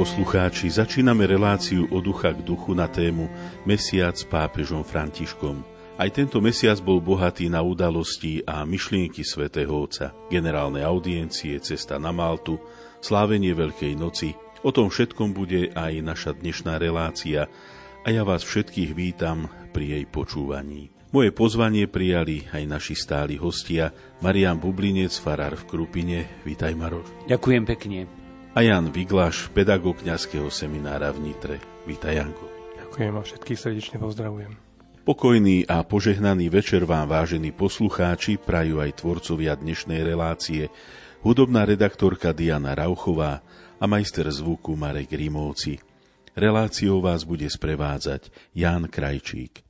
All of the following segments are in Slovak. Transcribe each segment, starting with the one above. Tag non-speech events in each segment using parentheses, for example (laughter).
Poslucháči, začíname reláciu od ducha k duchu na tému Mesiac s pápežom Františkom. Aj tento mesiac bol bohatý na udalosti a myšlienky svätého Otca, generálne audiencie, cesta na Maltu, slávenie Veľkej noci. O tom všetkom bude aj naša dnešná relácia a ja vás všetkých vítam pri jej počúvaní. Moje pozvanie prijali aj naši stáli hostia Marian Bublinec, farár v Krupine. Vítaj, Maroš. Ďakujem pekne a Jan Viglaš, pedagóg kňazského seminára v Nitre. Vítaj, Janko. Ďakujem a všetkých srdečne pozdravujem. Pokojný a požehnaný večer vám, vážení poslucháči, prajú aj tvorcovia dnešnej relácie, hudobná redaktorka Diana Rauchová a majster zvuku Marek Rímovci. Reláciou vás bude sprevádzať Ján Krajčík.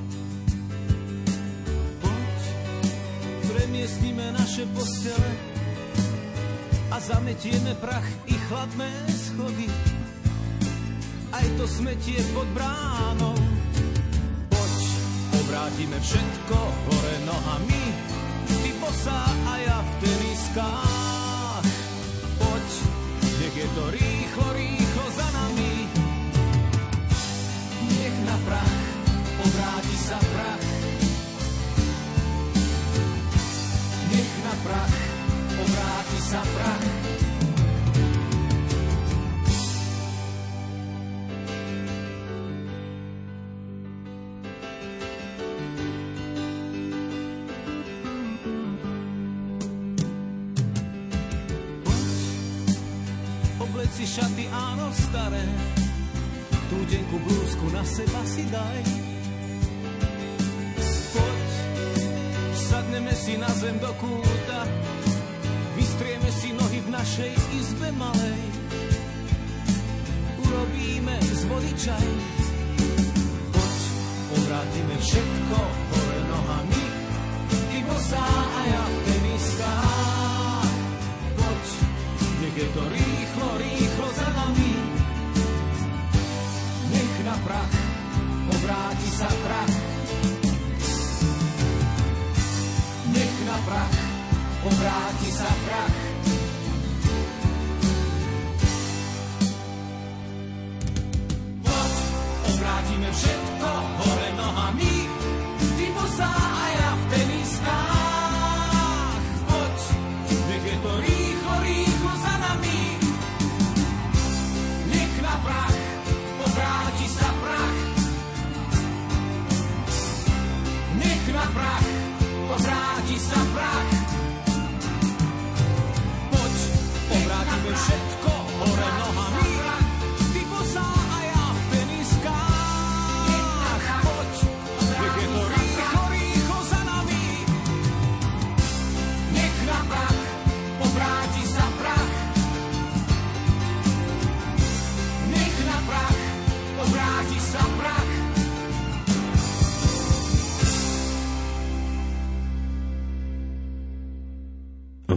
premiestnime naše postele a zametieme prach i chladné schody. Aj to smetie pod bránou vrátime všetko hore nohami. Ty bosá a ja v teniskách. Poď, nech je to rýchlo, rýchlo za nami. Nech na prach sa prach. šaty, áno, staré. Tú denku blúzku na seba si daj. Poď, sadneme si na zem do kúta, našej izbe malej. Urobíme z vody čaj. Poď, obrátime všetko hore nohami, ty bosá a ja v teniskách. Poď, nech je to rýchlo, rýchlo, prach, obráti sa prach. Nech na prach, obráti sa prach.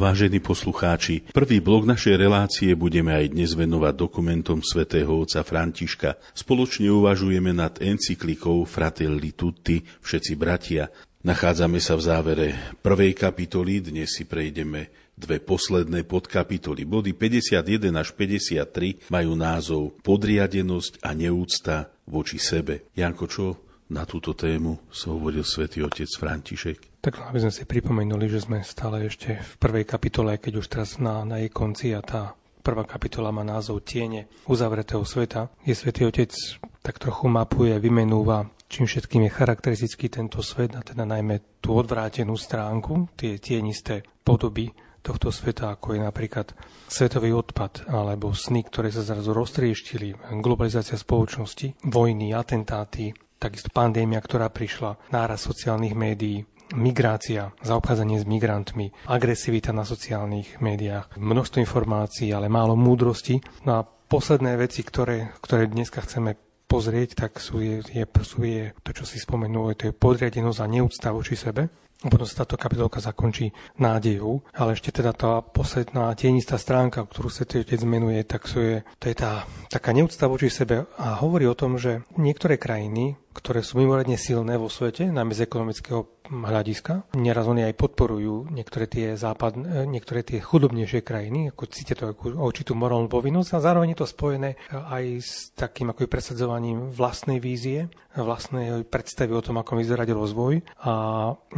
Vážení poslucháči, prvý blok našej relácie budeme aj dnes venovať dokumentom svätého otca Františka. Spoločne uvažujeme nad encyklikou Fratelli Tutti, všetci bratia. Nachádzame sa v závere prvej kapitoly, dnes si prejdeme dve posledné podkapitoly. Body 51 až 53 majú názov Podriadenosť a neúcta voči sebe. Janko, čo na túto tému hovoril svätý otec František? Tak aby sme si pripomenuli, že sme stále ešte v prvej kapitole, keď už teraz na, na jej konci a tá prvá kapitola má názov Tiene uzavretého sveta, kde Svetý Otec tak trochu mapuje, vymenúva, čím všetkým je charakteristický tento svet, a teda najmä tú odvrátenú stránku, tie tienisté podoby tohto sveta, ako je napríklad svetový odpad alebo sny, ktoré sa zrazu roztrieštili, globalizácia spoločnosti, vojny, atentáty, takisto pandémia, ktorá prišla, náraz sociálnych médií, migrácia, zaobchádzanie s migrantmi, agresivita na sociálnych médiách, množstvo informácií, ale málo múdrosti. No a posledné veci, ktoré, ktoré dneska chceme pozrieť, tak sú, je, je, sú je to, čo si spomenul, to je podriadenosť a neúcta voči sebe. Potom sa táto kapitolka zakončí nádejou, ale ešte teda tá posledná tienistá stránka, ktorú sa otec menuje, tak sú je, to je tá taká neúcta voči sebe a hovorí o tom, že niektoré krajiny, ktoré sú mimoriadne silné vo svete, najmä z ekonomického hľadiska. Neraz oni aj podporujú niektoré tie západ, e, niektoré tie chudobnejšie krajiny, ako cítia to ako určitú morálnu povinnosť a zároveň je to spojené aj s takým ako presadzovaním vlastnej vízie, vlastnej predstavy o tom, ako vyzerať rozvoj. A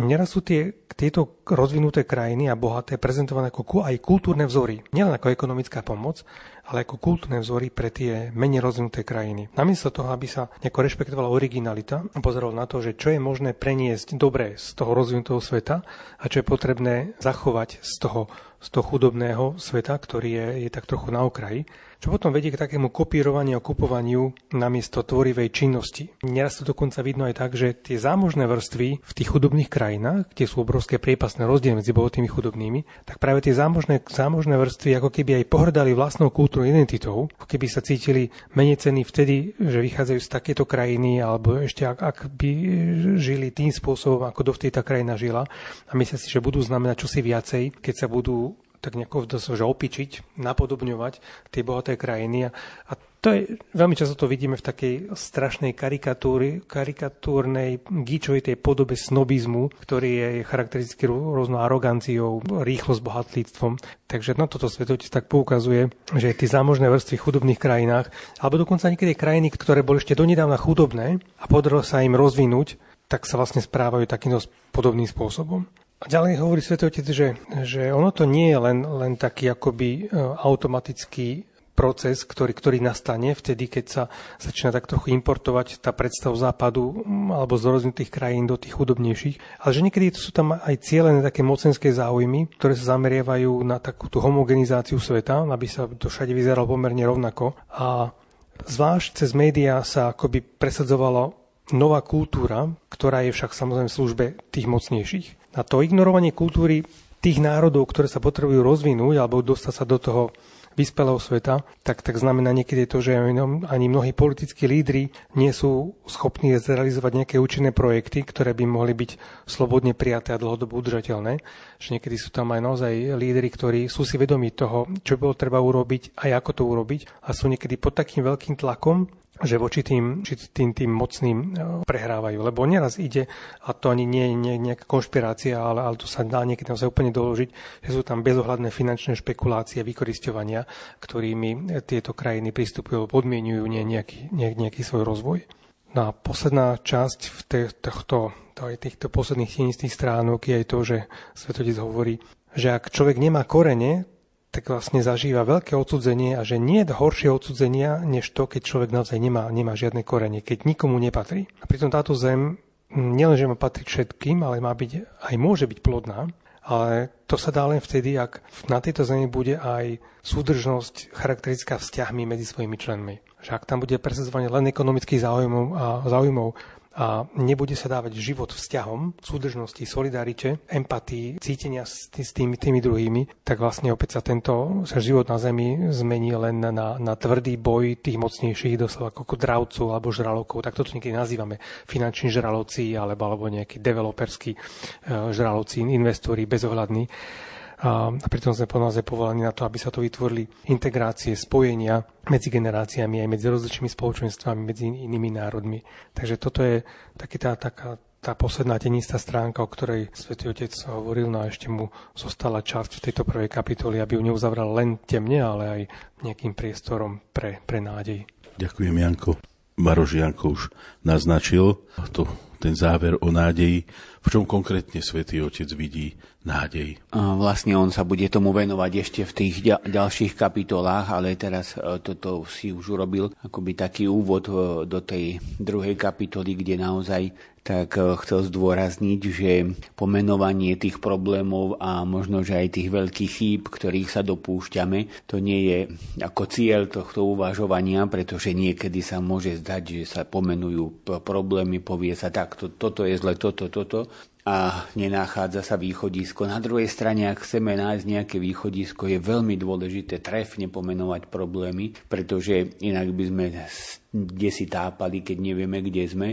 neraz sú tie, tieto rozvinuté krajiny a bohaté prezentované ako aj kultúrne vzory. Nielen ako ekonomická pomoc, ale ako kultúrne vzory pre tie menej rozvinuté krajiny. Namiesto toho, aby sa nejako rešpektovala originalita a pozeral na to, že čo je možné preniesť dobre z toho rozvinutého sveta a čo je potrebné zachovať z toho, z toho chudobného sveta, ktorý je, je tak trochu na okraji, čo potom vedie k takému kopírovaniu a kupovaniu namiesto tvorivej činnosti. Neraz to dokonca vidno aj tak, že tie zámožné vrstvy v tých chudobných krajinách, kde sú obrovské priepasné rozdiely medzi bohatými chudobnými, tak práve tie zámožné, zámožné vrstvy ako keby aj pohrdali vlastnou kultúrnou identitou, ako keby sa cítili menej ceny vtedy, že vychádzajú z takéto krajiny, alebo ešte ak, ak by žili tým spôsobom, ako dovtedy tá krajina žila a myslia si, že budú znamenať čosi viacej, keď sa budú tak nejako že opičiť, napodobňovať tie bohaté krajiny. A, a to je, veľmi často to vidíme v takej strašnej karikatúry, karikatúrnej gíčovej podobe snobizmu, ktorý je charakteristický rôznou aroganciou, rýchlo bohatlíctvom. Takže na toto svetotec tak poukazuje, že tie zámožné vrstvy v chudobných krajinách, alebo dokonca niekedy krajiny, ktoré boli ešte donedávna chudobné a podarilo sa im rozvinúť, tak sa vlastne správajú takýmto podobným spôsobom. A ďalej hovorí Svetý Otec, že, že ono to nie je len, len taký akoby e, automatický proces, ktorý, ktorý nastane vtedy, keď sa začína tak trochu importovať tá predstav západu alebo z rozvinutých krajín do tých chudobnejších, ale že niekedy sú tam aj cieľené také mocenské záujmy, ktoré sa zameriavajú na takú tú homogenizáciu sveta, aby sa to všade vyzeralo pomerne rovnako. A zvlášť cez médiá sa akoby presadzovalo nová kultúra, ktorá je však samozrejme v službe tých mocnejších. A to ignorovanie kultúry tých národov, ktoré sa potrebujú rozvinúť alebo dostať sa do toho vyspelého sveta, tak, tak znamená niekedy to, že ani mnohí politickí lídry nie sú schopní zrealizovať nejaké účinné projekty, ktoré by mohli byť slobodne prijaté a dlhodobo udržateľné. Že niekedy sú tam aj naozaj lídry, ktorí sú si vedomi toho, čo bolo treba urobiť a ako to urobiť a sú niekedy pod takým veľkým tlakom, že voči tým, tým, tým mocným e, prehrávajú. Lebo neraz ide, a to ani nie je nejaká konšpirácia, ale, ale to sa dá niekedy naozaj úplne doložiť, že sú tam bezohľadné finančné špekulácie, vykoristovania, ktorými tieto krajiny pristupujú, podmienujú nejaký, nejaký svoj rozvoj. No a posledná časť v týchto, týchto posledných tienistých stránok je aj to, že Svetotec hovorí, že ak človek nemá korene, tak vlastne zažíva veľké odsudzenie a že nie je horšie odsudzenia, než to, keď človek naozaj nemá, nemá žiadne korene, keď nikomu nepatrí. A pritom táto zem nielenže má patriť všetkým, ale má byť, aj môže byť plodná, ale to sa dá len vtedy, ak na tejto zemi bude aj súdržnosť charakteristická vzťahmi medzi svojimi členmi. Že ak tam bude presadzovanie len ekonomických záujmov a záujmov a nebude sa dávať život vzťahom, súdržnosti, solidarite, empatii, cítenia s, tými, tými druhými, tak vlastne opäť sa tento sa život na Zemi zmení len na, na tvrdý boj tých mocnejších, doslova ako dravcov alebo žralokov, tak toto niekedy nazývame finanční žraloci alebo, alebo nejakí developerskí uh, žraloci, investori bezohľadní a, pritom sme naozaj povolaní na to, aby sa to vytvorili integrácie, spojenia medzi generáciami aj medzi rozličnými spoločenstvami, medzi inými národmi. Takže toto je taký tá, taká tá posledná tenistá stránka, o ktorej Svetý Otec hovoril, no a ešte mu zostala časť v tejto prvej kapitoli, aby ju neuzavral len temne, ale aj nejakým priestorom pre, pre nádej. Ďakujem, Janko. Maroš Janko už naznačil to, ten záver o nádeji, v čom konkrétne Svetý Otec vidí nádej. Vlastne on sa bude tomu venovať ešte v tých ďalších kapitolách, ale teraz e, toto si už urobil akoby taký úvod e, do tej druhej kapitoly, kde naozaj tak e, chcel zdôrazniť, že pomenovanie tých problémov a možno, že aj tých veľkých chýb, ktorých sa dopúšťame, to nie je ako cieľ tohto uvažovania, pretože niekedy sa môže zdať, že sa pomenujú problémy, povie sa tak, to, toto je zle, toto, toto, a nenachádza sa východisko. Na druhej strane, ak chceme nájsť nejaké východisko, je veľmi dôležité trefne pomenovať problémy, pretože inak by sme kde si tápali, keď nevieme, kde sme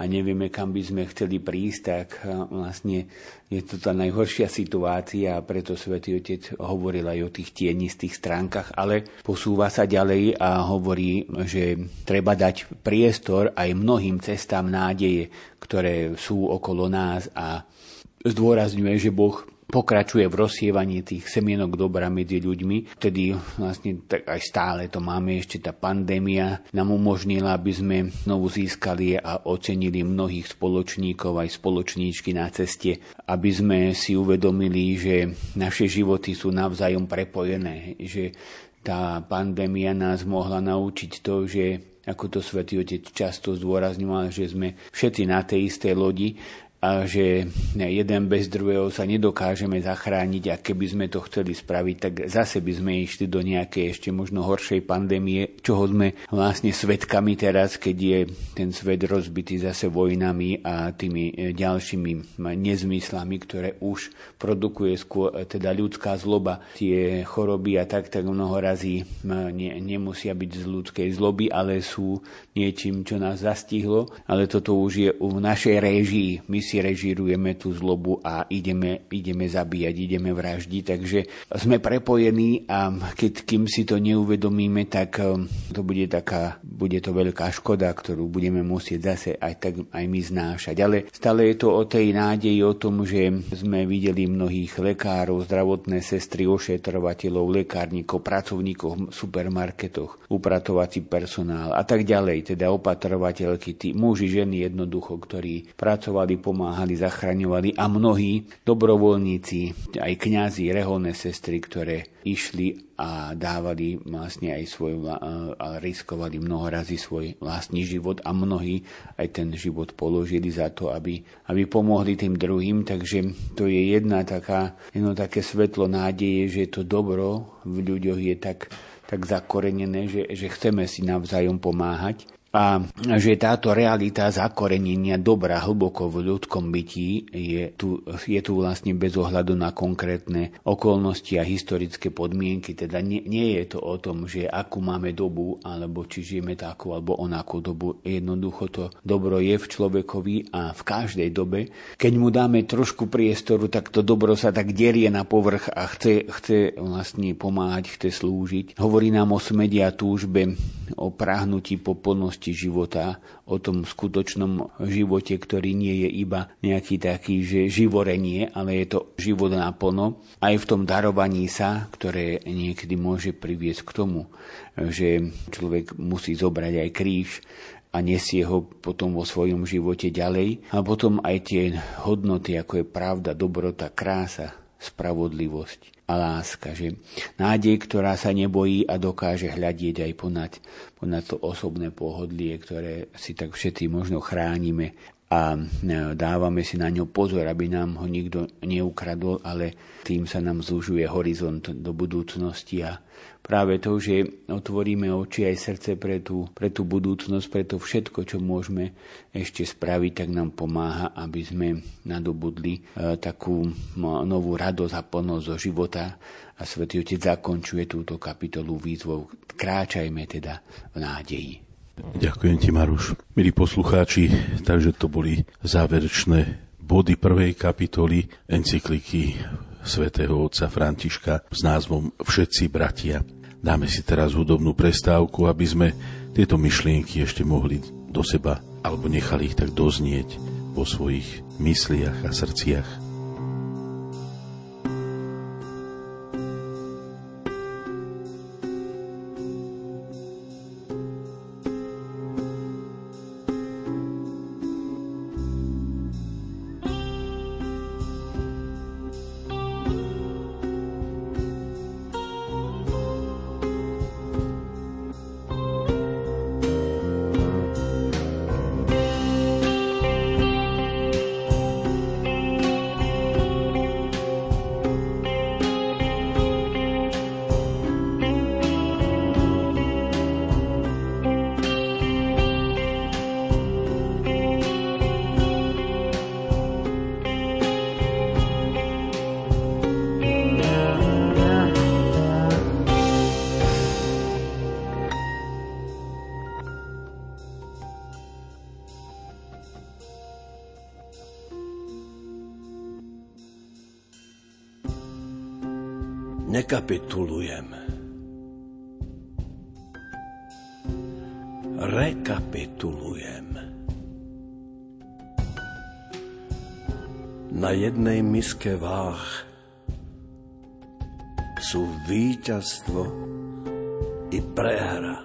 a nevieme, kam by sme chceli prísť, tak vlastne je to tá najhoršia situácia a preto Svetý Otec hovoril aj o tých tienistých stránkach, ale posúva sa ďalej a hovorí, že treba dať priestor aj mnohým cestám nádeje, ktoré sú okolo nás a zdôrazňuje, že Boh pokračuje v rozsievaní tých semienok dobra medzi ľuďmi. Vtedy vlastne tak aj stále to máme, ešte tá pandémia nám umožnila, aby sme znovu získali a ocenili mnohých spoločníkov aj spoločníčky na ceste, aby sme si uvedomili, že naše životy sú navzájom prepojené, že tá pandémia nás mohla naučiť to, že ako to svätý Otec často zdôrazňoval, že sme všetci na tej istej lodi a že jeden bez druhého sa nedokážeme zachrániť a keby sme to chceli spraviť, tak zase by sme išli do nejakej ešte možno horšej pandémie, čoho sme vlastne svetkami teraz, keď je ten svet rozbitý zase vojnami a tými e, ďalšími nezmyslami, ktoré už produkuje skôr e, teda ľudská zloba. Tie choroby a tak, tak mnoho razy ne, nemusia byť z ľudskej zloby, ale sú niečím, čo nás zastihlo, ale toto už je v našej réžii. My si režírujeme tú zlobu a ideme, ideme zabíjať, ideme vraždiť. Takže sme prepojení a keď kým si to neuvedomíme, tak um, to bude taká, bude to veľká škoda, ktorú budeme musieť zase aj tak aj my znášať. Ale stále je to o tej nádeji, o tom, že sme videli mnohých lekárov, zdravotné sestry, ošetrovateľov, lekárnikov, pracovníkov v supermarketoch, upratovací personál a tak ďalej, teda opatrovateľky, tí muži, ženy jednoducho, ktorí pracovali, pomáhali, zachraňovali a mnohí dobrovoľníci, aj kňazi, reholné sestry, ktoré išli a dávali vlastne aj svoj, a riskovali mnoho razy svoj vlastný život a mnohí aj ten život položili za to, aby, aby pomohli tým druhým. Takže to je jedna taká, jedno také svetlo nádeje, že to dobro v ľuďoch je tak, tak zakorenené, že, že chceme si navzájom pomáhať a že táto realita zakorenenia dobra hlboko v ľudskom bytí je tu, je tu vlastne bez ohľadu na konkrétne okolnosti a historické podmienky. Teda nie, nie je to o tom, že akú máme dobu, alebo či žijeme takú alebo onakú dobu. Jednoducho to dobro je v človekovi a v každej dobe. Keď mu dáme trošku priestoru, tak to dobro sa tak derie na povrch a chce, chce vlastne pomáhať, chce slúžiť. Hovorí nám o smedi a túžbe, o prahnutí po plnosti plnosti života, o tom skutočnom živote, ktorý nie je iba nejaký taký, že živorenie, ale je to život naplno, aj v tom darovaní sa, ktoré niekedy môže priviesť k tomu, že človek musí zobrať aj kríž, a nesie ho potom vo svojom živote ďalej. A potom aj tie hodnoty, ako je pravda, dobrota, krása, spravodlivosť a láska. Že nádej, ktorá sa nebojí a dokáže hľadieť aj ponad, ponad to osobné pohodlie, ktoré si tak všetci možno chránime a e, dávame si na ňo pozor, aby nám ho nikto neukradol, ale tým sa nám zúžuje horizont do budúcnosti a práve to, že otvoríme oči aj srdce pre tú, pre tú budúcnosť, pre to všetko, čo môžeme ešte spraviť, tak nám pomáha, aby sme nadobudli e, takú novú radosť a plnosť zo života. A Svetý Otec zakončuje túto kapitolu výzvou. Kráčajme teda v nádeji. Ďakujem ti, Maruš. Milí poslucháči, takže to boli záverečné body prvej kapitoly encykliky svätého otca Františka s názvom Všetci bratia. Dáme si teraz hudobnú prestávku, aby sme tieto myšlienky ešte mohli do seba alebo nechali ich tak doznieť vo svojich mysliach a srdciach. Miske váh sú víťazstvo i prehra.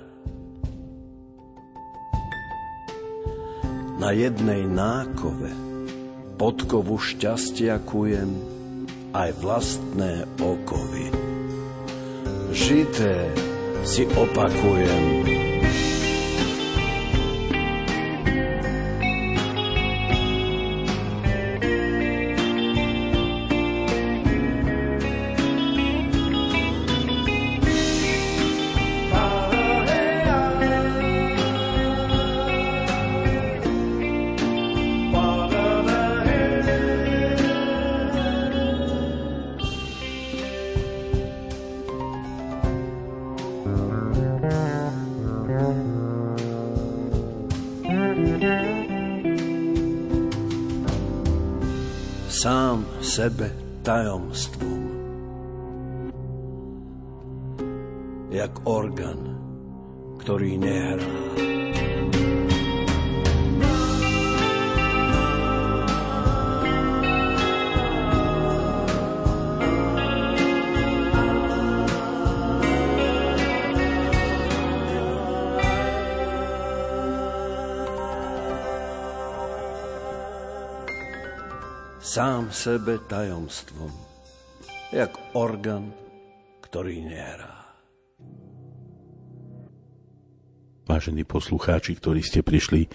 Na jednej nákove podkovu šťastia kujem aj vlastné okovy. Žité si opakujem sebe tajomstvom. Jak organ, ktorý nehrá. Sám sebe tajomstvom, jak organ, ktorý nehrá. Vážení poslucháči, ktorí ste prišli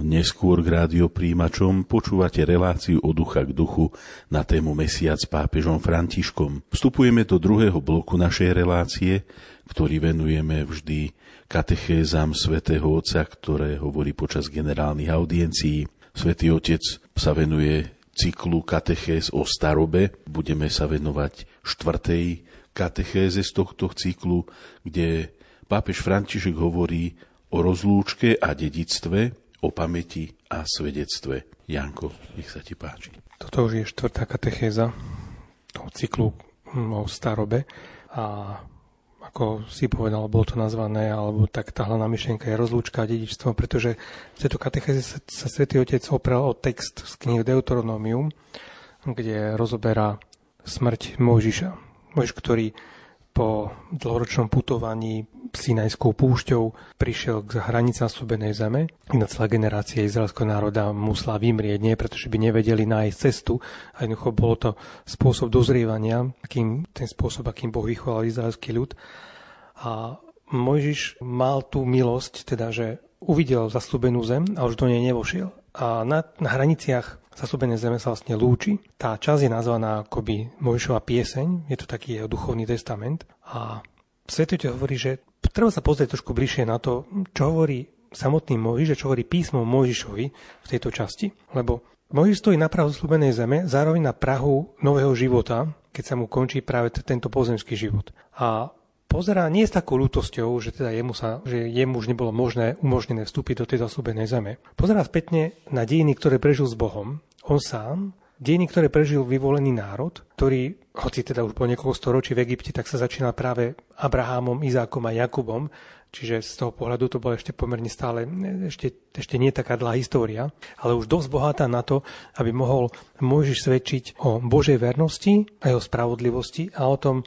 neskôr k rádiopríjimačom, počúvate reláciu od ducha k duchu na tému Mesiac s pápežom Františkom. Vstupujeme do druhého bloku našej relácie, ktorý venujeme vždy katechézam svätého Otca, ktoré hovorí počas generálnych audiencií. Svetý Otec sa venuje cyklu katechéz o starobe. Budeme sa venovať štvrtej katechéze z tohto cyklu, kde pápež František hovorí o rozlúčke a dedictve, o pamäti a svedectve. Janko, nech sa ti páči. Toto už je štvrtá katechéza toho cyklu o starobe a ako si povedal, bolo to nazvané, alebo tak tá hlavná myšlienka je rozlúčka a dedičstvo, pretože v tejto katechéze sa, sa Svetý Otec oprel o text z knihy Deuteronomium, kde rozoberá smrť Mojžiša. Mojžiš, ktorý po dlhoročnom putovaní Sinajskou púšťou prišiel k hranici nasúbenej zeme. Iná celá generácia izraelského národa musela vymrieť, nie pretože by nevedeli nájsť cestu. A jednoducho bolo to spôsob dozrievania, akým, ten spôsob, akým Boh vychoval izraelský ľud. A Mojžiš mal tú milosť, teda, že uvidel zaslúbenú zem a už do nej nevošiel. A na, na hraniciach zasúbenej zeme sa vlastne lúči. Tá časť je nazvaná akoby Mojžišova pieseň, je to taký jeho duchovný testament. A Svetý hovorí, že treba sa pozrieť trošku bližšie na to, čo hovorí samotný Mojžiš a čo hovorí písmo Mojžišovi v tejto časti. Lebo Mojžiš stojí na prahu slúbenej zeme, zároveň na prahu nového života, keď sa mu končí práve tento pozemský život. A pozerá nie s takou ľútosťou, že teda jemu, sa, že jemu už nebolo možné, umožnené vstúpiť do tej zasúbenej zeme. Pozerá spätne na dejiny, ktoré prežil s Bohom. On sám, dejiny, ktoré prežil vyvolený národ, ktorý, hoci teda už po niekoľko storočí v Egypte, tak sa začínal práve Abrahámom, Izákom a Jakubom, čiže z toho pohľadu to bolo ešte pomerne stále, ešte, ešte nie taká dlhá história, ale už dosť bohatá na to, aby mohol Mojžiš svedčiť o Božej vernosti a jeho spravodlivosti a o tom,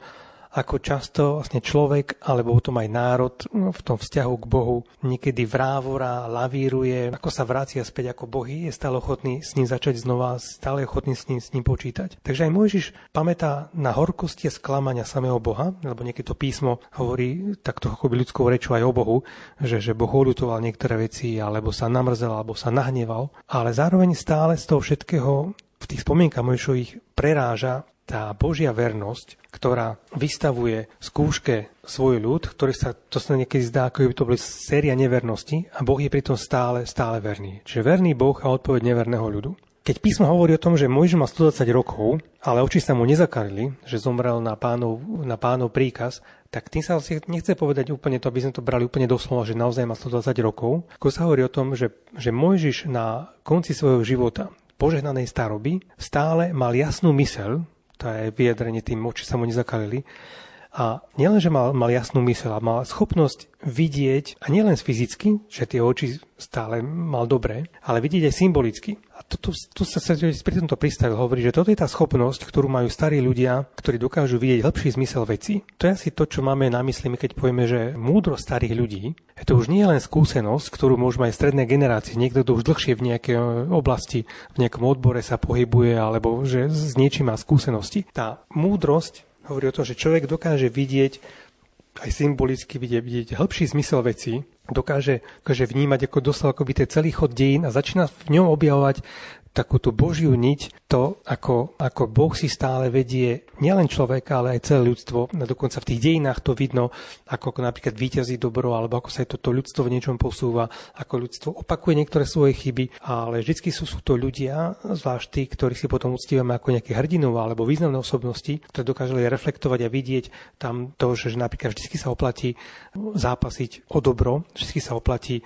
ako často vlastne človek, alebo potom aj národ no, v tom vzťahu k Bohu niekedy vrávora, lavíruje, ako sa vracia späť ako Bohy, je stále ochotný s ním začať znova, stále ochotný s ním, s ním počítať. Takže aj Mojžiš pamätá na horkosti a sklamania samého Boha, lebo niekedy to písmo hovorí takto ako by ľudskou rečou aj o Bohu, že, že Boh oľutoval niektoré veci, alebo sa namrzel, alebo sa nahneval, ale zároveň stále z toho všetkého v tých spomienkach Mojšových preráža tá Božia vernosť, ktorá vystavuje skúške svoj ľud, ktorý sa, to sa niekedy zdá, ako by to boli séria nevernosti a Boh je pritom stále, stále verný. Čiže verný Boh a odpoveď neverného ľudu. Keď písmo hovorí o tom, že Mojžiš má 120 rokov, ale oči sa mu nezakarili, že zomrel na pánov, na pánov príkaz, tak tým sa vlastne nechce povedať úplne to, aby sme to brali úplne doslova, že naozaj má 120 rokov. Ako sa hovorí o tom, že, že Mojžiš na konci svojho života, požehnanej staroby, stále mal jasnú myseľ, to je vyjadrenie tým oči sa mu nezakalili, A nielen, že mal, mal jasnú mysel, a mal schopnosť vidieť, a nielen fyzicky, že tie oči stále mal dobré, ale vidieť aj symbolicky. A to, tu, tu sa pri tomto pristavil hovorí, že toto je tá schopnosť, ktorú majú starí ľudia, ktorí dokážu vidieť hĺbší zmysel veci. To je asi to, čo máme na mysli, keď povieme, že múdro starých ľudí, je to už nie len skúsenosť, ktorú môžu mať stredné generácie, niekto to už dlhšie v nejakej oblasti, v nejakom odbore sa pohybuje, alebo že s niečím má skúsenosti. Tá múdrosť hovorí o tom, že človek dokáže vidieť aj symbolicky vidieť, vidieť hĺbší zmysel veci, dokáže, dokáže vnímať ako dostal akoby ten celý chod dejín a začína v ňom objavovať takú tú Božiu niť, to, ako, ako Boh si stále vedie nielen človeka, ale aj celé ľudstvo. Dokonca v tých dejinách to vidno, ako, napríklad víťazí dobro, alebo ako sa aj toto ľudstvo v niečom posúva, ako ľudstvo opakuje niektoré svoje chyby, ale vždy sú, sú to ľudia, zvlášť tí, ktorí si potom uctívame ako nejaké hrdinov alebo významné osobnosti, ktoré dokážali reflektovať a vidieť tam to, že napríklad vždy sa oplatí zápasiť o dobro, vždy sa oplatí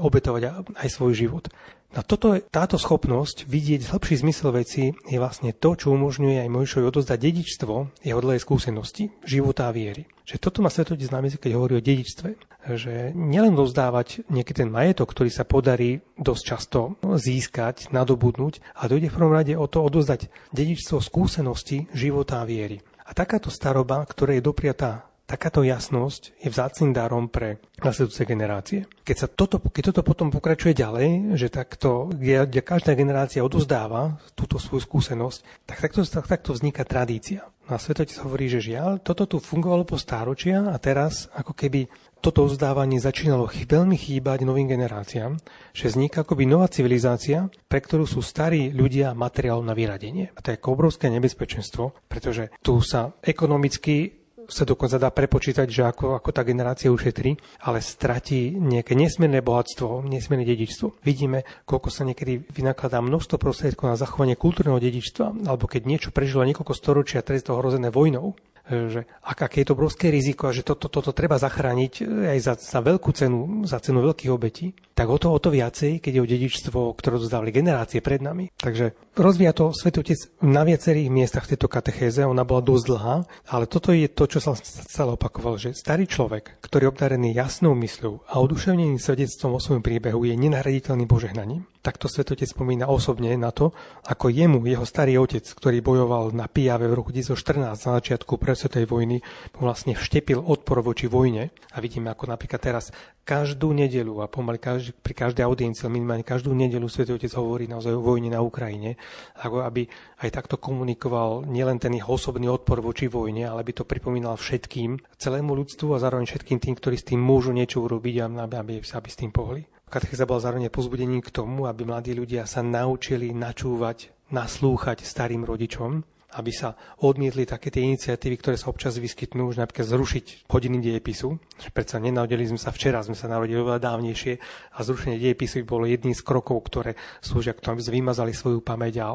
obetovať aj svoj život. A toto, táto schopnosť vidieť hlbší zmysel veci je vlastne to, čo umožňuje aj Mojšovi odozdať dedičstvo jeho dlhej skúsenosti, života a viery. Že toto má svetotec na keď hovorí o dedičstve. Že nielen dozdávať nejaký ten majetok, ktorý sa podarí dosť často získať, nadobudnúť, a dojde v prvom rade o to odozdať dedičstvo skúsenosti, života a viery. A takáto staroba, ktorá je dopriatá Takáto jasnosť je vzácným darom pre nasledujúce generácie. Keď, sa toto, keď toto potom pokračuje ďalej, že takto, kde, kde každá generácia odozdáva túto svoju skúsenosť, tak takto, tak, takto vzniká tradícia. Na svetotec hovorí, že žiaľ, toto tu fungovalo po stáročia a teraz ako keby toto ozdávanie začínalo veľmi chýbať novým generáciám, že vzniká akoby nová civilizácia, pre ktorú sú starí ľudia materiál na vyradenie. A to je obrovské nebezpečenstvo, pretože tu sa ekonomicky sa dokonca dá prepočítať, že ako, ako tá generácia ušetrí, ale stratí nejaké nesmierne bohatstvo, nesmierne dedičstvo. Vidíme, koľko sa niekedy vynakladá množstvo prostriedkov na zachovanie kultúrneho dedičstva, alebo keď niečo prežilo niekoľko storočia teraz to hrozené vojnou, že ak, aké je to obrovské riziko a že toto to, to, to treba zachrániť aj za, za veľkú cenu, za cenu veľkých obetí, tak o to, o to viacej, keď je o dedičstvo, ktoré dozdávali generácie pred nami. Takže rozvíja to Svetotec na viacerých miestach tejto katechéze, ona bola dosť dlhá, ale toto je to, čo sa stále opakoval, že starý človek, ktorý je obdarený jasnou mysľou a oduševneným svedectvom o svojom príbehu je nenahraditeľným požehnaním. Takto svetotec spomína osobne na to, ako jemu, jeho starý otec, ktorý bojoval na Pijave v roku 2014 na začiatku prvej vojny, vlastne vštepil odpor voči vojne. A vidíme, ako napríklad teraz každú nedelu a pomaly každý, pri každej audiencii, minimálne každú nedelu svetý otec hovorí naozaj o vojne na Ukrajine, ako aby aj takto komunikoval nielen ten jeho osobný odpor voči vojne, ale by to pripomínal všetkým, celému ľudstvu a zároveň všetkým tým, ktorí s tým môžu niečo urobiť a aby, aby, s tým pohli. Katecheza bola zároveň pozbudením k tomu, aby mladí ľudia sa naučili načúvať, naslúchať starým rodičom, aby sa odmietli také tie iniciatívy, ktoré sa občas vyskytnú, už napríklad zrušiť hodiny dejepisu. Predsa nenarodili sme sa včera, sme sa narodili oveľa dávnejšie a zrušenie dejepisu by bolo jedným z krokov, ktoré slúžia k tomu, aby sme vymazali svoju pamäť a,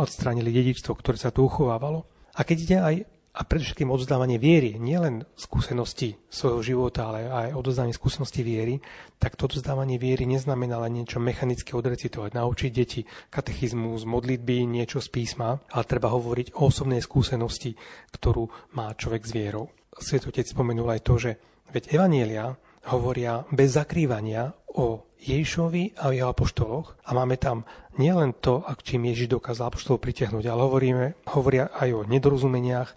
odstránili dedičstvo, ktoré sa tu uchovávalo. A keď ide aj a predovšetkým odzdávanie viery, nielen skúsenosti svojho života, ale aj odozdávanie skúsenosti viery, tak to odzdávanie viery neznamená len niečo mechanicky odrecitovať, naučiť deti katechizmus, modlitby, niečo z písma, ale treba hovoriť o osobnej skúsenosti, ktorú má človek s vierou. Svetotec spomenul aj to, že veď Evanielia hovoria bez zakrývania o Ježišovi a jeho apoštoloch a máme tam nielen to, ak čím Ježiš dokázal apoštolov pritiahnuť, ale hovoríme, hovoria aj o nedorozumeniach,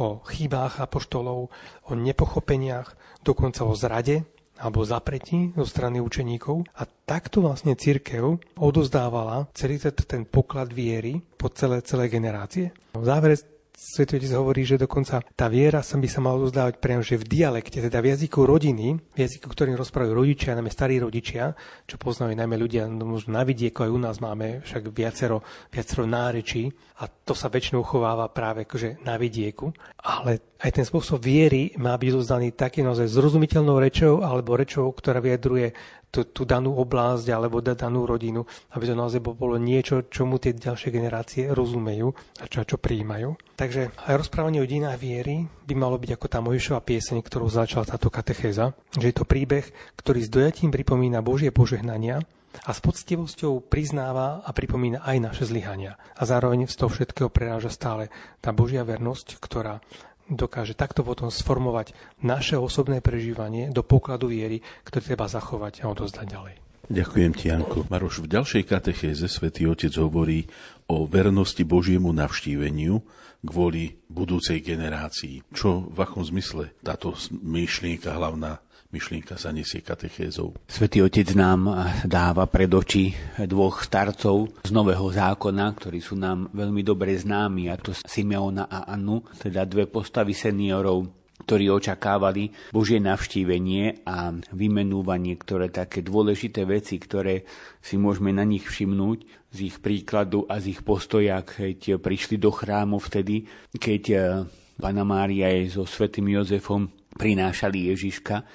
o chybách apoštolov, o nepochopeniach, dokonca o zrade alebo zapretí zo strany učeníkov. A takto vlastne církev odozdávala celý ten poklad viery po celé, celé generácie. V závere Svetotec hovorí, že dokonca tá viera sa by sa mala uzdávať priamo, že v dialekte, teda v jazyku rodiny, v jazyku, ktorým rozprávajú rodičia, najmä starí rodičia, čo poznajú najmä ľudia, no možno na vidieku aj u nás máme však viacero, viacero nárečí a to sa väčšinou chováva práve akože na vidieku. Ale aj ten spôsob viery má byť dozdaný takým naozaj zrozumiteľnou rečou alebo rečou, ktorá vyjadruje tú, tú danú oblasť alebo danú rodinu, aby to naozaj bolo niečo, čomu tie ďalšie generácie rozumejú a čo, čo prijímajú. Takže aj rozprávanie o dejinách viery by malo byť ako tá Mojžišová pieseň, ktorú začala táto katechéza, že je to príbeh, ktorý s dojatím pripomína Božie požehnania a s poctivosťou priznáva a pripomína aj naše zlyhania. A zároveň z toho všetkého preráža stále tá Božia vernosť, ktorá dokáže takto potom sformovať naše osobné prežívanie do pokladu viery, ktorý treba zachovať a odozdať ďalej. Ďakujem ti, Janko. Maroš, v ďalšej katechéze svätý Otec hovorí o vernosti Božiemu navštíveniu kvôli budúcej generácii. Čo v akom zmysle táto myšlienka hlavná myšlienka sa nesie katechézou. Svetý Otec nám dáva pred oči dvoch starcov z Nového zákona, ktorí sú nám veľmi dobre známi, a to Simeona a Annu, teda dve postavy seniorov ktorí očakávali Božie navštívenie a vymenúvanie, ktoré také dôležité veci, ktoré si môžeme na nich všimnúť z ich príkladu a z ich postoja, keď prišli do chrámu vtedy, keď eh, Pana Mária je so svetým Jozefom prinášali Ježiška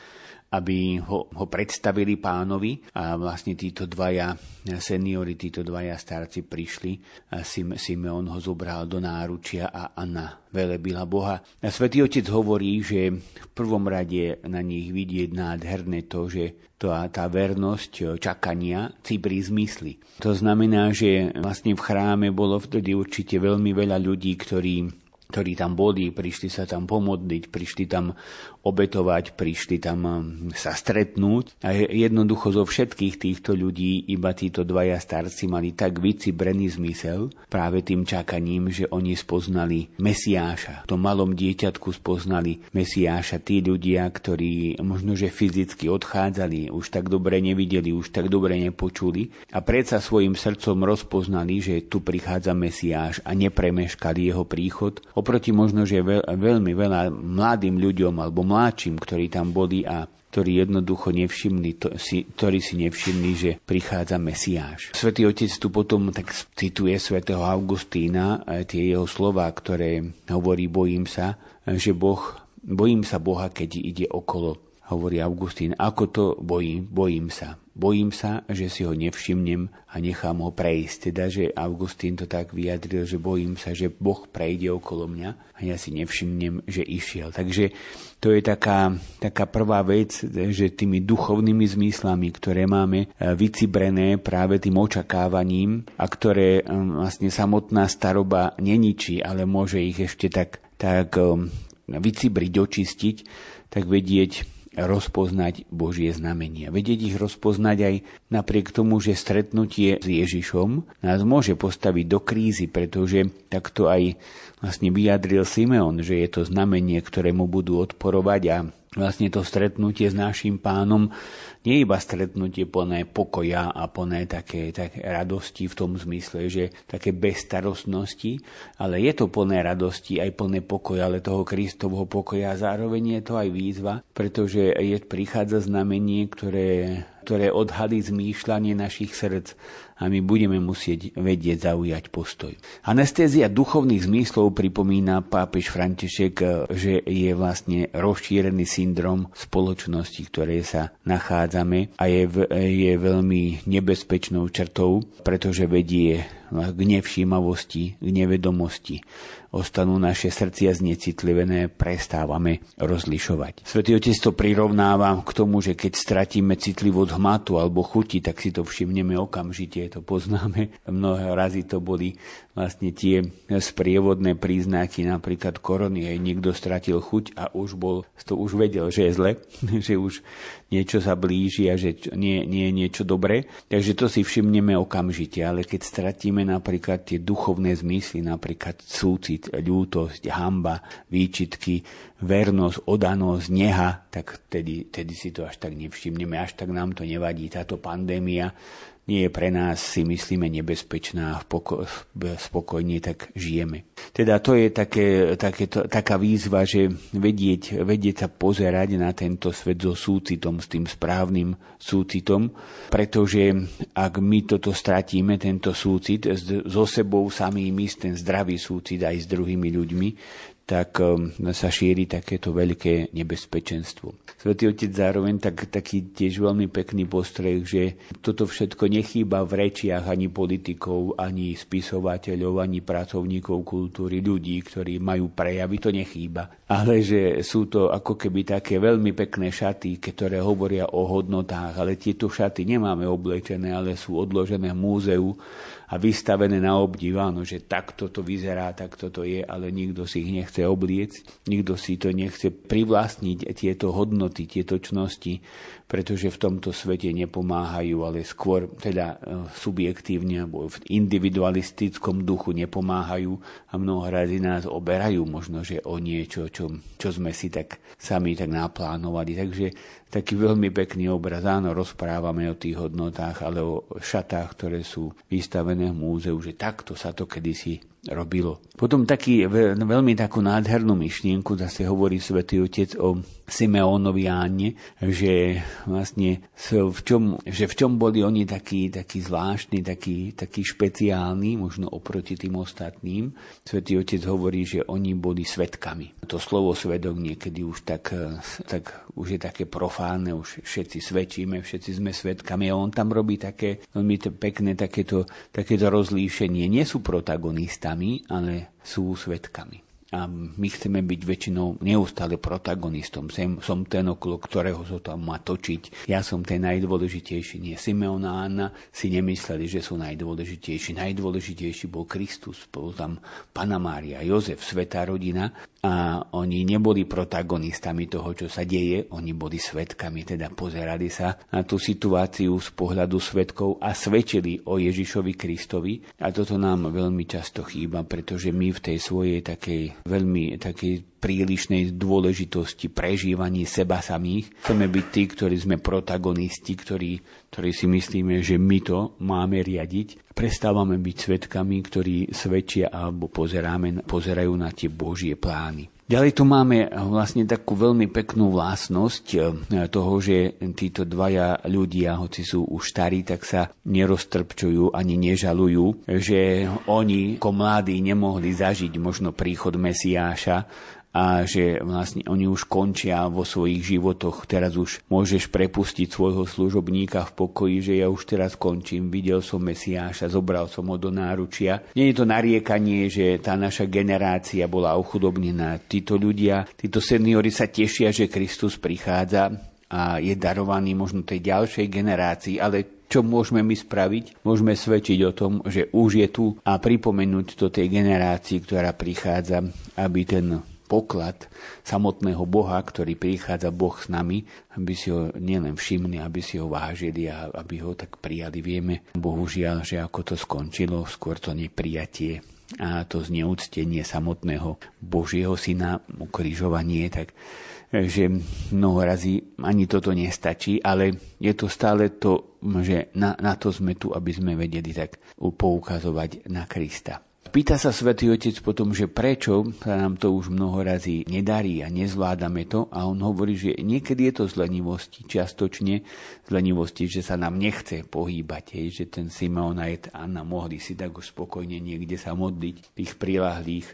aby ho, ho predstavili pánovi a vlastne títo dvaja seniory, títo dvaja starci prišli a Sim, Simeon ho zobral do náručia a Anna velebila Boha. A Svetý Otec hovorí, že v prvom rade na nich vidieť nádherné to, že to a tá vernosť čakania cibrí zmysly. To znamená, že vlastne v chráme bolo vtedy určite veľmi veľa ľudí, ktorí ktorí tam boli, prišli sa tam pomodliť, prišli tam obetovať, prišli tam um, sa stretnúť. A jednoducho zo všetkých týchto ľudí iba títo dvaja starci mali tak vycibrený zmysel práve tým čakaním, že oni spoznali Mesiáša. V tom malom dieťatku spoznali Mesiáša tí ľudia, ktorí možno, že fyzicky odchádzali, už tak dobre nevideli, už tak dobre nepočuli a predsa svojim srdcom rozpoznali, že tu prichádza Mesiáš a nepremeškali jeho príchod Oproti možno, že veľ, veľmi veľa mladým ľuďom alebo mladším, ktorí tam boli a ktorí jednoducho nevšimli, to, si, ktorí si nevšimli, že prichádza Mesiáš. Svetý Otec tu potom tak cituje svätého Augustína, tie jeho slova, ktoré hovorí, bojím sa, že Boh, bojím sa Boha, keď ide okolo hovorí Augustín, ako to bojím, bojím sa. Bojím sa, že si ho nevšimnem a nechám ho prejsť. Teda, že Augustín to tak vyjadril, že bojím sa, že Boh prejde okolo mňa a ja si nevšimnem, že išiel. Takže to je taká, taká prvá vec, že tými duchovnými zmyslami, ktoré máme e, vycibrené práve tým očakávaním a ktoré e, vlastne samotná staroba neničí, ale môže ich ešte tak, tak e, vycibriť, očistiť, tak vedieť, rozpoznať Božie znamenia. Vedieť ich rozpoznať aj napriek tomu, že stretnutie s Ježišom nás môže postaviť do krízy, pretože takto aj vlastne vyjadril Simeon, že je to znamenie, ktorému budú odporovať a vlastne to stretnutie s našim pánom nie iba stretnutie plné pokoja a plné také, také radosti v tom zmysle, že také bezstarostnosti, ale je to plné radosti, aj plné pokoja, ale toho Kristovho pokoja. A zároveň je to aj výzva, pretože je, prichádza znamenie, ktoré ktoré odhalí zmýšľanie našich srdc a my budeme musieť vedieť zaujať postoj. Anestézia duchovných zmyslov pripomína pápež František, že je vlastne rozšírený syndrom spoločnosti, ktoré sa nachádzame a je, je veľmi nebezpečnou črtou, pretože vedie k nevšímavosti, k nevedomosti ostanú naše srdcia znecitlivené, prestávame rozlišovať. Svetý Otec to prirovnáva k tomu, že keď stratíme citlivosť hmatu alebo chuti, tak si to všimneme okamžite, to poznáme. Mnohé razy to boli vlastne tie sprievodné príznaky, napríklad korony, aj niekto stratil chuť a už bol, to už vedel, že je zle, (laughs) že už niečo sa blíži a že nie, nie je niečo dobré. Takže to si všimneme okamžite, ale keď stratíme napríklad tie duchovné zmysly, napríklad súcit, ľútosť, hamba, výčitky, vernosť, odanosť, neha, tak tedy, tedy si to až tak nevšimneme, až tak nám to nevadí. Táto pandémia nie je pre nás, si myslíme, nebezpečná a spokojne tak žijeme. Teda to je také, také to, taká výzva, že vedieť, vedieť sa pozerať na tento svet so súcitom, s tým správnym súcitom, pretože ak my toto stratíme, tento súcit, so sebou samými, ten zdravý súcit aj s druhými ľuďmi, tak um, sa šíri takéto veľké nebezpečenstvo. Svetý Otec zároveň tak, taký tiež veľmi pekný postreh, že toto všetko nechýba v rečiach ani politikov, ani spisovateľov, ani pracovníkov kultúry, ľudí, ktorí majú prejavy, to nechýba. Ale že sú to ako keby také veľmi pekné šaty, ktoré hovoria o hodnotách, ale tieto šaty nemáme oblečené, ale sú odložené v múzeu a vystavené na obdiv, áno, že takto to vyzerá, takto to je, ale nikto si ich nechce chce obliecť, nikto si to nechce privlastniť tieto hodnoty, tieto čnosti, pretože v tomto svete nepomáhajú, ale skôr teda e, subjektívne alebo v individualistickom duchu nepomáhajú a mnoho nás oberajú možno, že o niečo, čo, čo sme si tak sami tak naplánovali. Takže taký veľmi pekný obraz. Áno, rozprávame o tých hodnotách, ale o šatách, ktoré sú vystavené v múzeu, že takto sa to kedysi robilo. Potom taký, veľmi takú nádhernú myšlienku zase hovorí svätý Otec o Simeónovi Anne, že vlastne v čom, že v čom boli oni takí, takí zvláštni, takí, takí špeciálni, možno oproti tým ostatným. Svetý Otec hovorí, že oni boli svetkami. To slovo svedok niekedy už tak, tak už je také profánne, už všetci svedčíme, všetci sme svetkami a on tam robí také veľmi pekné takéto, takéto rozlíšenie. Nie sú protagonistami, ale sú svetkami a my chceme byť väčšinou neustále protagonistom. Sem, som ten, okolo ktorého sa tam má točiť. Ja som ten najdôležitejší. Nie Simeon a Anna si nemysleli, že sú najdôležitejší. Najdôležitejší bol Kristus, bol tam Pana Mária, Jozef, svetá rodina a oni neboli protagonistami toho, čo sa deje, oni boli svetkami, teda pozerali sa na tú situáciu z pohľadu svetkov a svedčili o Ježišovi Kristovi. A toto nám veľmi často chýba, pretože my v tej svojej takej veľmi takej prílišnej dôležitosti prežívaní seba samých. Chceme byť tí, ktorí sme protagonisti, ktorí, ktorí si myslíme, že my to máme riadiť. Prestávame byť svetkami, ktorí svedčia alebo pozeráme, pozerajú na tie Božie plány. Ďalej tu máme vlastne takú veľmi peknú vlastnosť eh, toho, že títo dvaja ľudia, hoci sú už starí, tak sa neroztrpčujú ani nežalujú, že oni ako mladí nemohli zažiť možno príchod Mesiáša a že vlastne oni už končia vo svojich životoch. Teraz už môžeš prepustiť svojho služobníka v pokoji, že ja už teraz končím, videl som Mesiáša, zobral som ho do náručia. Nie je to nariekanie, že tá naša generácia bola ochudobnená. Títo ľudia, títo seniori sa tešia, že Kristus prichádza a je darovaný možno tej ďalšej generácii, ale čo môžeme my spraviť? Môžeme svedčiť o tom, že už je tu a pripomenúť to tej generácii, ktorá prichádza, aby ten poklad samotného Boha, ktorý prichádza Boh s nami, aby si ho nielen všimli, aby si ho vážili a aby ho tak prijali. Vieme, bohužiaľ, že ako to skončilo, skôr to neprijatie a to zneúctenie samotného Božieho syna, ukrižovanie, tak že mnoho razy ani toto nestačí, ale je to stále to, že na, na to sme tu, aby sme vedeli tak poukazovať na Krista. Pýta sa svätý Otec potom, že prečo sa nám to už mnoho razy nedarí a nezvládame to a on hovorí, že niekedy je to z lenivosti, čiastočne z lenivosti, že sa nám nechce pohýbať, hej, že ten Simon a Anna mohli si tak už spokojne niekde sa modliť v tých prilahlých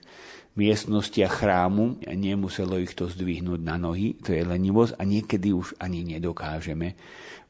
miestnostiach chrámu a nemuselo ich to zdvihnúť na nohy, to je lenivosť a niekedy už ani nedokážeme,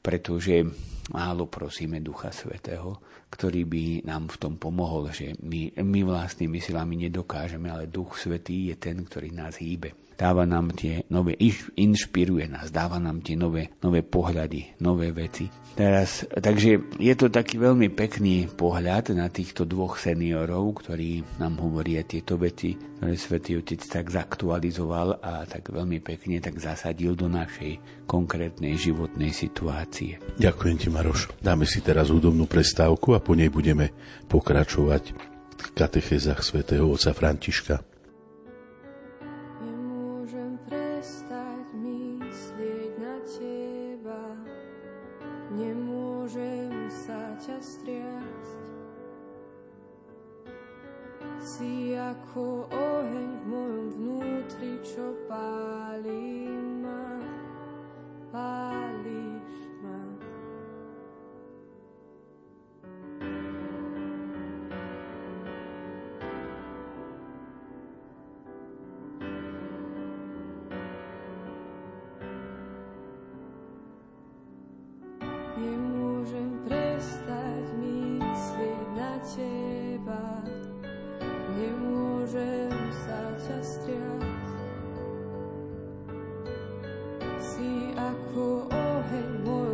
pretože málo prosíme Ducha Svetého ktorý by nám v tom pomohol, že my, my vlastnými silami nedokážeme, ale Duch Svetý je ten, ktorý nás hýbe. Dáva nám tie nové, inšpiruje nás, dáva nám tie nové, nové pohľady, nové veci. Teraz, takže je to taký veľmi pekný pohľad na týchto dvoch seniorov, ktorí nám hovoria tieto veci, ktoré Svetý Otec tak zaktualizoval a tak veľmi pekne tak zasadil do našej konkrétnej životnej situácie. Ďakujem ti, Maroš. Dáme si teraz údobnú prestávku a po nej budeme pokračovať v katechezách svätého otca Františka. si ako oheň v mojom vnútri, čo páli ma. Páli môžem sa ťa striať. Si ako oheň môj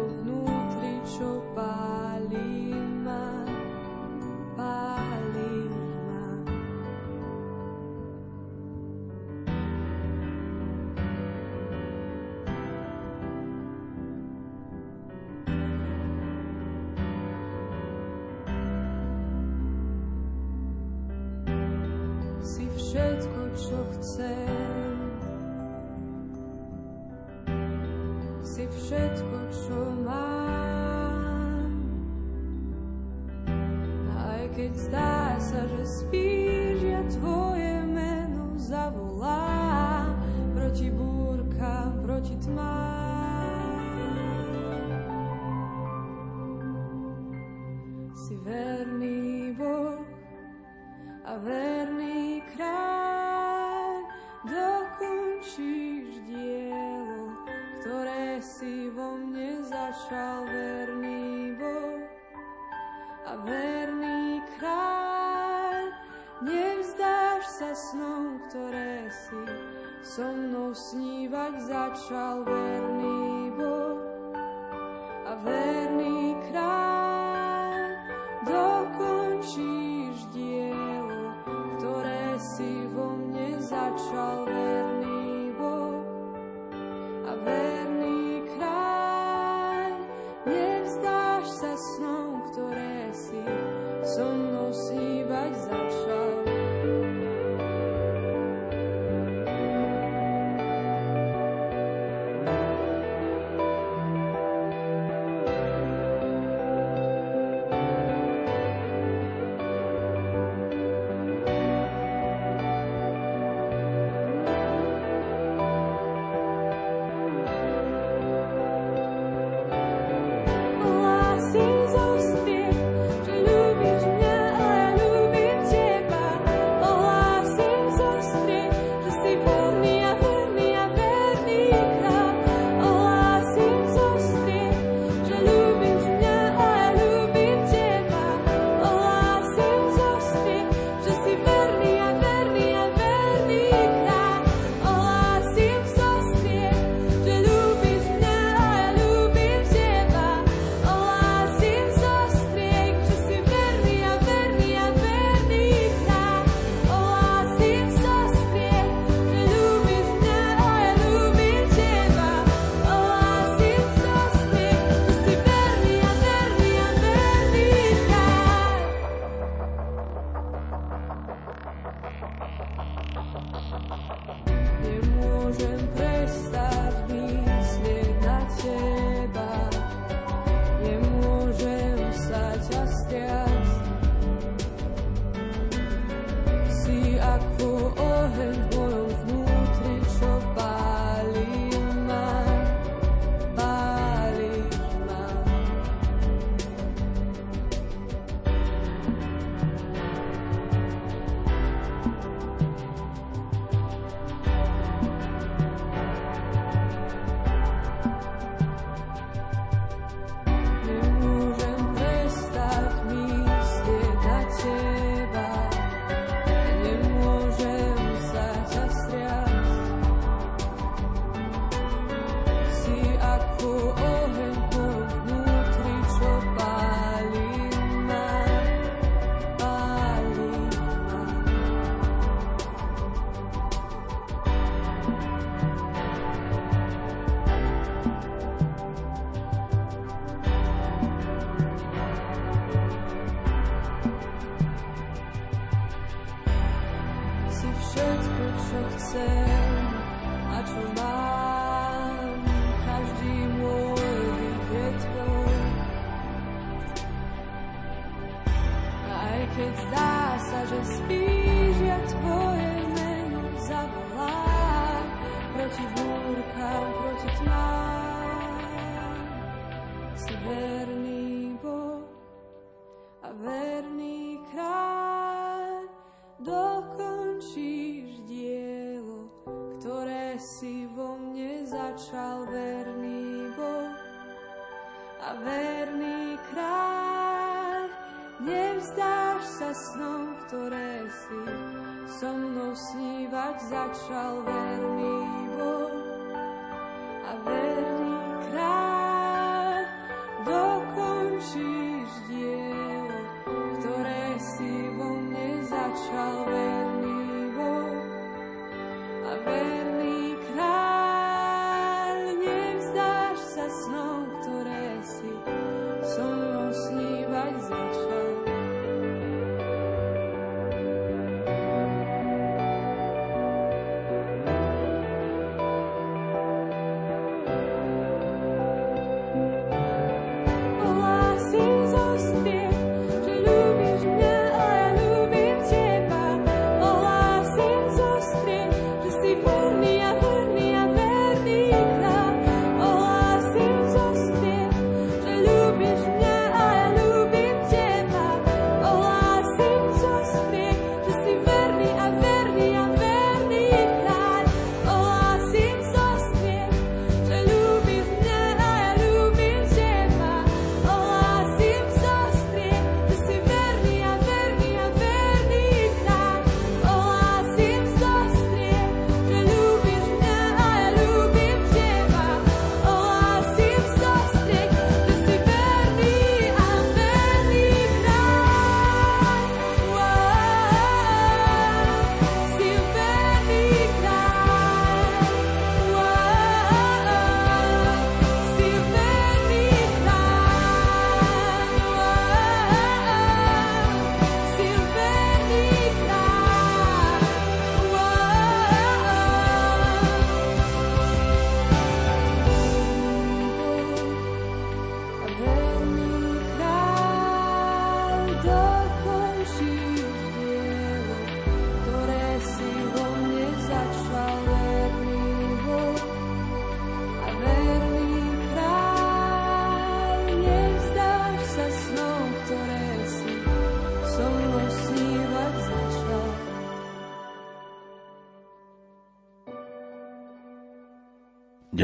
Si verný Boh a verný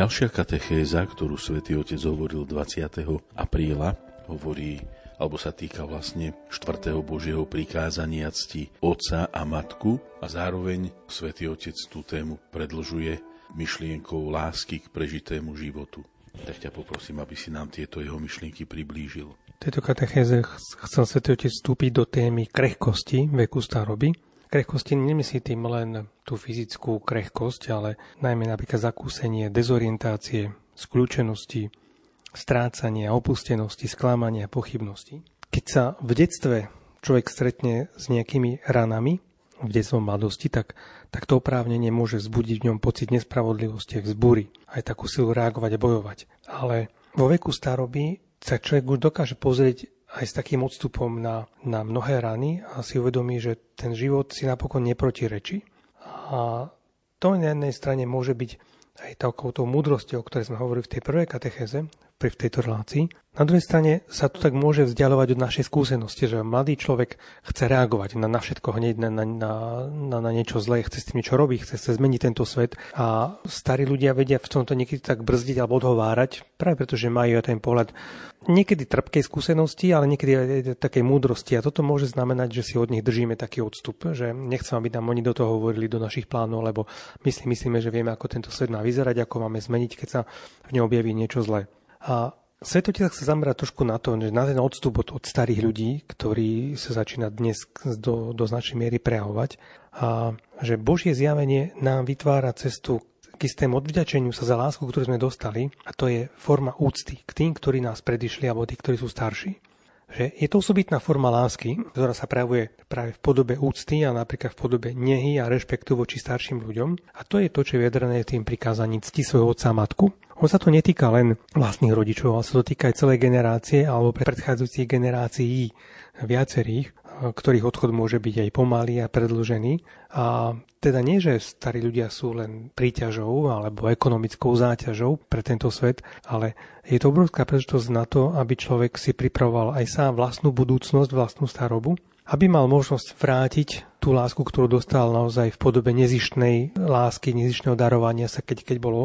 Ďalšia katechéza, ktorú svätý Otec hovoril 20. apríla, hovorí alebo sa týka vlastne štvrtého Božieho prikázania cti otca a matku a zároveň svätý Otec tú tému predlžuje myšlienkou lásky k prežitému životu. Tak ťa poprosím, aby si nám tieto jeho myšlienky priblížil. V tejto katechéze chcel Svetý Otec vstúpiť do témy krehkosti veku staroby. Krehkosti nemyslí tým len tú fyzickú krehkosť, ale najmä napríklad zakúsenie dezorientácie, skľúčenosti, strácania, opustenosti, sklamania, pochybnosti. Keď sa v detstve človek stretne s nejakými ranami, v detstvom mladosti, tak, tak to oprávnenie môže vzbudiť v ňom pocit nespravodlivosti, vzbúry, aj takú silu reagovať a bojovať. Ale vo veku staroby sa človek už dokáže pozrieť aj s takým odstupom na, na mnohé rany a si uvedomí, že ten život si napokon neprotirečí. A to na jednej strane môže byť aj takouto múdrosťou, o ktorej sme hovorili v tej prvej katechéze, v tejto relácii. Na druhej strane sa to tak môže vzdialovať od našej skúsenosti, že mladý človek chce reagovať na, na všetko hneď, na, na, na, na niečo zlé, chce s tým niečo robiť, chce, chce zmeniť tento svet a starí ľudia vedia v tomto niekedy tak brzdiť alebo odhovárať, práve preto, že majú ten pohľad niekedy trpkej skúsenosti, ale niekedy aj takej múdrosti a toto môže znamenať, že si od nich držíme taký odstup, že nechcem, aby nám oni do toho hovorili do našich plánov, lebo my si myslíme, že vieme, ako tento svet má vyzerať, ako máme zmeniť, keď sa v ňom objaví niečo zlé. A Svetotiaľ sa zamerá trošku na to, že na ten odstup od, od starých ľudí, ktorý sa začína dnes do, do značnej miery prejavovať a že Božie zjavenie nám vytvára cestu k istému odvďačeniu sa za lásku, ktorú sme dostali a to je forma úcty k tým, ktorí nás predišli alebo tí, ktorí sú starší. Že je to osobitná forma lásky, ktorá sa prejavuje práve v podobe úcty a napríklad v podobe nehy a rešpektu voči starším ľuďom. A to je to, čo je vyjadrené tým prikázaním cti svojho otca a matku. On sa to netýka len vlastných rodičov, ale sa to týka aj celej generácie alebo predchádzajúcich generácií viacerých, ktorých odchod môže byť aj pomalý a predlžený. A teda nie, že starí ľudia sú len príťažou alebo ekonomickou záťažou pre tento svet, ale je to obrovská príležitosť na to, aby človek si pripravoval aj sám vlastnú budúcnosť, vlastnú starobu aby mal možnosť vrátiť tú lásku, ktorú dostal naozaj v podobe nezištnej lásky, nezištného darovania sa, keď, keď bol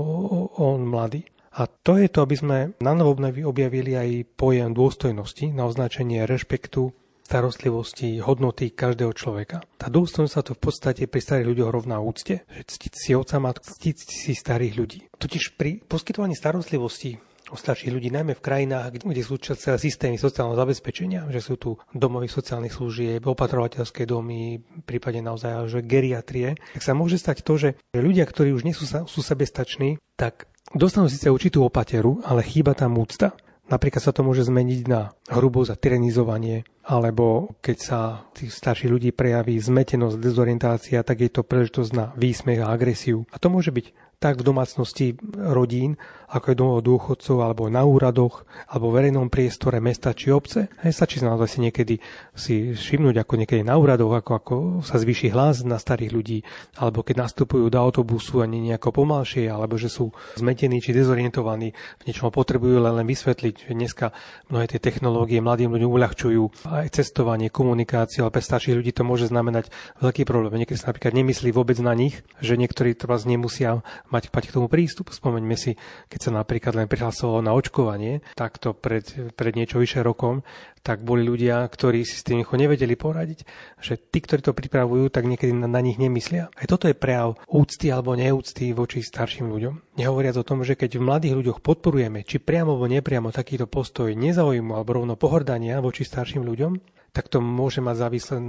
on mladý. A to je to, aby sme na novo objavili aj pojem dôstojnosti na označenie rešpektu, starostlivosti, hodnoty každého človeka. Tá dôstojnosť sa to v podstate pri starých ľuďoch rovná úcte, že ctiť si oca, matku, ctiť si starých ľudí. Totiž pri poskytovaní starostlivosti o starších ľudí, najmä v krajinách, kde sú celé systémy sociálneho zabezpečenia, že sú tu domovy sociálnych služieb, opatrovateľské domy, prípade naozaj že geriatrie, tak sa môže stať to, že ľudia, ktorí už nie sú, sú sebestační, tak dostanú síce určitú opateru, ale chýba tam úcta. Napríklad sa to môže zmeniť na hrubosť a tyranizovanie, alebo keď sa tých starších ľudí prejaví zmetenosť, dezorientácia, tak je to príležitosť na výsmech a agresiu. A to môže byť tak v domácnosti rodín, ako je domov dôchodcov, alebo na úradoch, alebo v verejnom priestore mesta či obce. Hej, stačí sa naozaj si niekedy si všimnúť, ako niekedy na úradoch, ako, ako sa zvýši hlas na starých ľudí, alebo keď nastupujú do autobusu a nie nejako pomalšie, alebo že sú zmetení či dezorientovaní, v niečom potrebujú len, len vysvetliť, že dneska mnohé tie technológie mladým ľuďom uľahčujú aj cestovanie, komunikáciu, ale pre starších ľudí to môže znamenať veľký problém. Niekedy sa napríklad nemyslí vôbec na nich, že niektorí to vás nemusia mať, mať k tomu prístup. Spomeňme si, keď sa napríklad len prihlasovalo na očkovanie, takto pred, pred niečo vyše rokom, tak boli ľudia, ktorí si s tým nevedeli poradiť, že tí, ktorí to pripravujú, tak niekedy na, na nich nemyslia. Aj toto je prejav úcty alebo neúcty voči starším ľuďom. Nehovoriac o tom, že keď v mladých ľuďoch podporujeme, či priamo alebo nepriamo takýto postoj nezaujímu alebo rovno pohordania voči starším ľuďom, tak to môže mať za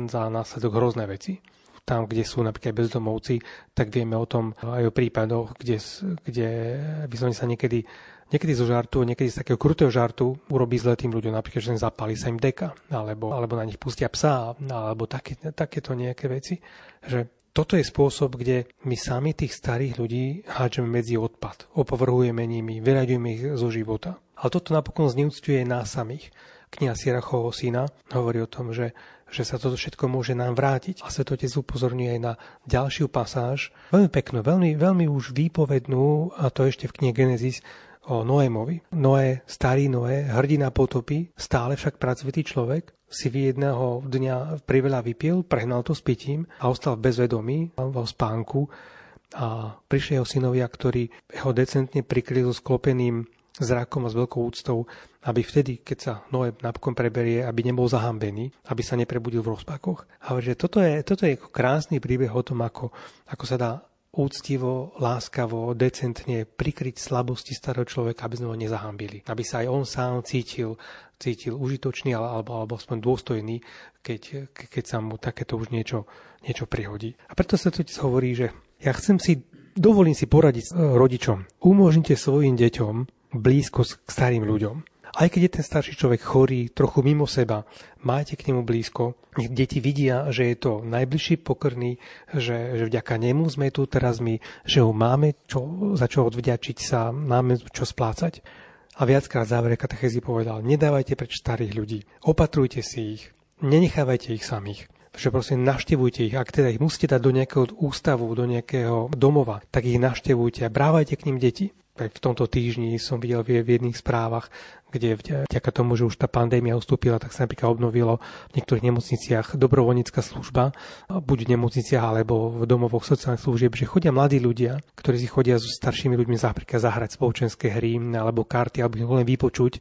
za následok hrozné veci tam, kde sú napríklad bezdomovci, tak vieme o tom aj o prípadoch, kde, kde vyslovene sa niekedy, niekedy zo žartu, niekedy z takého krutého žartu urobí zle tým ľuďom, napríklad, že zapáli sa im deka, alebo, alebo na nich pustia psa, alebo také, takéto nejaké veci. Že toto je spôsob, kde my sami tých starých ľudí hádžeme medzi odpad, opovrhujeme nimi, vyraďujeme ich zo života. Ale toto napokon zneúctuje nás samých. Kniha Sirachovho syna hovorí o tom, že že sa toto všetko môže nám vrátiť. A Svetotec upozorňuje aj na ďalšiu pasáž, veľmi peknú, veľmi, veľmi už výpovednú, a to ešte v knihe Genesis, o Noémovi. Noé, starý Noé, hrdina potopy, stále však pracovitý človek, si v jedného dňa priveľa vypil, prehnal to s pitím a ostal v bezvedomí, vo spánku a prišli jeho synovia, ktorí ho decentne prikryli so sklopeným zrakom a s veľkou úctou, aby vtedy, keď sa Noé napokon preberie, aby nebol zahambený, aby sa neprebudil v rozpakoch. A že toto je, toto je krásny príbeh o tom, ako, ako sa dá úctivo, láskavo, decentne prikryť slabosti starého človeka, aby sme ho nezahambili. Aby sa aj on sám cítil, cítil užitočný alebo, alebo aspoň dôstojný, keď, keď sa mu takéto už niečo, niečo prihodí. A preto sa tu hovorí, že ja chcem si, dovolím si poradiť rodičom. Umožnite svojim deťom blízkosť k starým ľuďom. Aj keď je ten starší človek chorý, trochu mimo seba, máte k nemu blízko. Nech deti vidia, že je to najbližší pokrný, že, že vďaka nemu sme tu teraz my, že ho máme čo, za čo odvďačiť sa, máme čo splácať. A viackrát závere katechézy povedal, nedávajte preč starých ľudí, opatrujte si ich, nenechávajte ich samých že prosím navštevujte ich, ak teda ich musíte dať do nejakého ústavu, do nejakého domova, tak ich navštevujte a brávajte k ním deti v tomto týždni som videl v jedných správach, kde vďaka tomu, že už tá pandémia ustúpila, tak sa napríklad obnovilo v niektorých nemocniciach dobrovoľnícka služba, buď v nemocniciach alebo v domovoch sociálnych služieb, že chodia mladí ľudia, ktorí si chodia so staršími ľuďmi napríklad zahrať spoločenské hry alebo karty, alebo len vypočuť,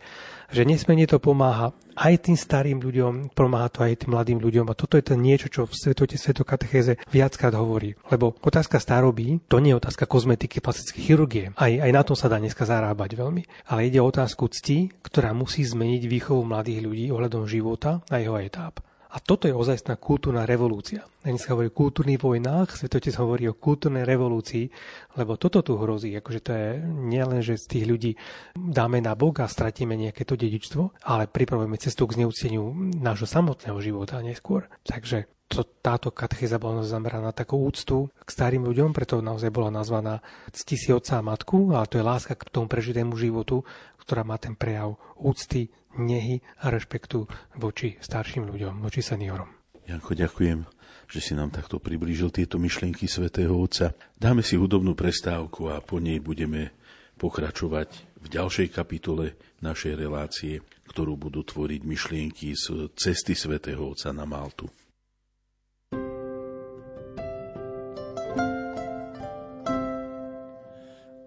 že nesmierne to pomáha aj tým starým ľuďom, pomáha to aj tým mladým ľuďom. A toto je to niečo, čo v svetote svetokatechéze viackrát hovorí. Lebo otázka staroby, to nie je otázka kozmetiky, plastickej chirurgie. Aj, aj na tom sa dá dneska zarábať veľmi. Ale ide o otázku cti, ktorá musí zmeniť výchovu mladých ľudí ohľadom života a jeho etáp. A toto je ozajstná kultúrna revolúcia. Ani sa hovorí o kultúrnych vojnách, Svetotec hovorí o kultúrnej revolúcii, lebo toto tu hrozí. Akože to je nielen, že z tých ľudí dáme na bok a stratíme nejaké to dedičstvo, ale pripravujeme cestu k zneúcteniu nášho samotného života neskôr. Takže to, táto katechéza bola zameraná na takú úctu k starým ľuďom, preto naozaj bola nazvaná Cti si otca a matku, ale to je láska k tomu prežitému životu, ktorá má ten prejav úcty, nehy a rešpektu voči starším ľuďom, voči seniorom. Janko, ďakujem, že si nám takto priblížil tieto myšlienky svätého Otca. Dáme si hudobnú prestávku a po nej budeme pokračovať v ďalšej kapitole našej relácie, ktorú budú tvoriť myšlienky z cesty svätého Otca na Maltu.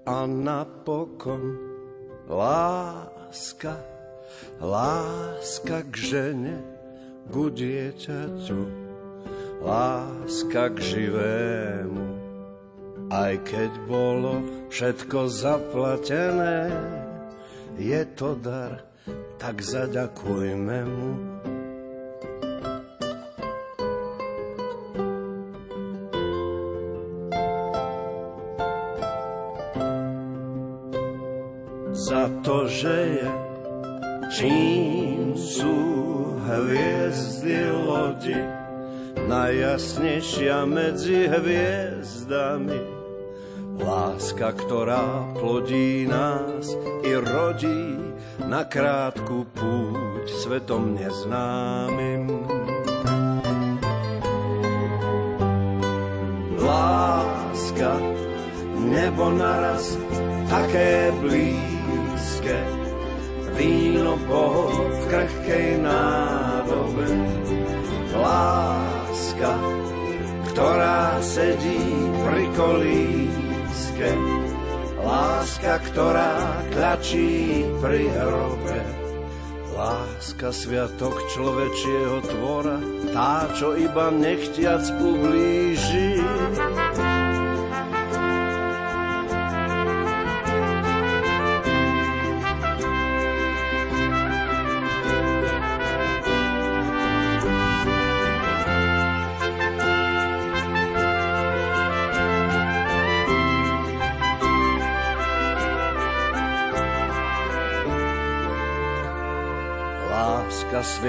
A napokon láska Láska k žene, ku dieťaťu, láska k živému. Aj keď bolo všetko zaplatené, je to dar, tak zaďakujme mu. Najjasnejšia medzi hviezdami. Láska, ktorá plodí nás i rodí na krátku púť svetom neznámym. Láska, nebo naraz také blízke, víno Boh v krehkej nádobe. Láska, ktorá sedí pri kolíske, láska, ktorá tlačí pri hrobe. Láska, sviatok človečieho tvora, tá, čo iba nechtiac ublíži.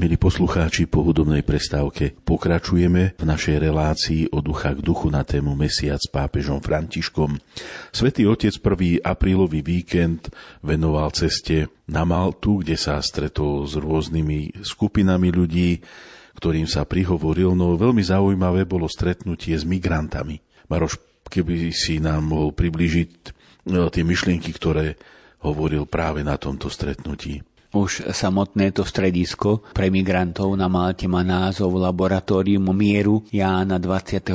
Milí poslucháči, po hudobnej prestávke pokračujeme v našej relácii o ducha k duchu na tému Mesiac s pápežom Františkom. Svetý Otec 1. aprílový víkend venoval ceste na Maltu, kde sa stretol s rôznymi skupinami ľudí, ktorým sa prihovoril, no veľmi zaujímavé bolo stretnutie s migrantami. Maroš, keby si nám mohol približiť no, tie myšlienky, ktoré hovoril práve na tomto stretnutí. Už samotné to stredisko pre migrantov na Malte má názov Laboratórium mieru Jána 23.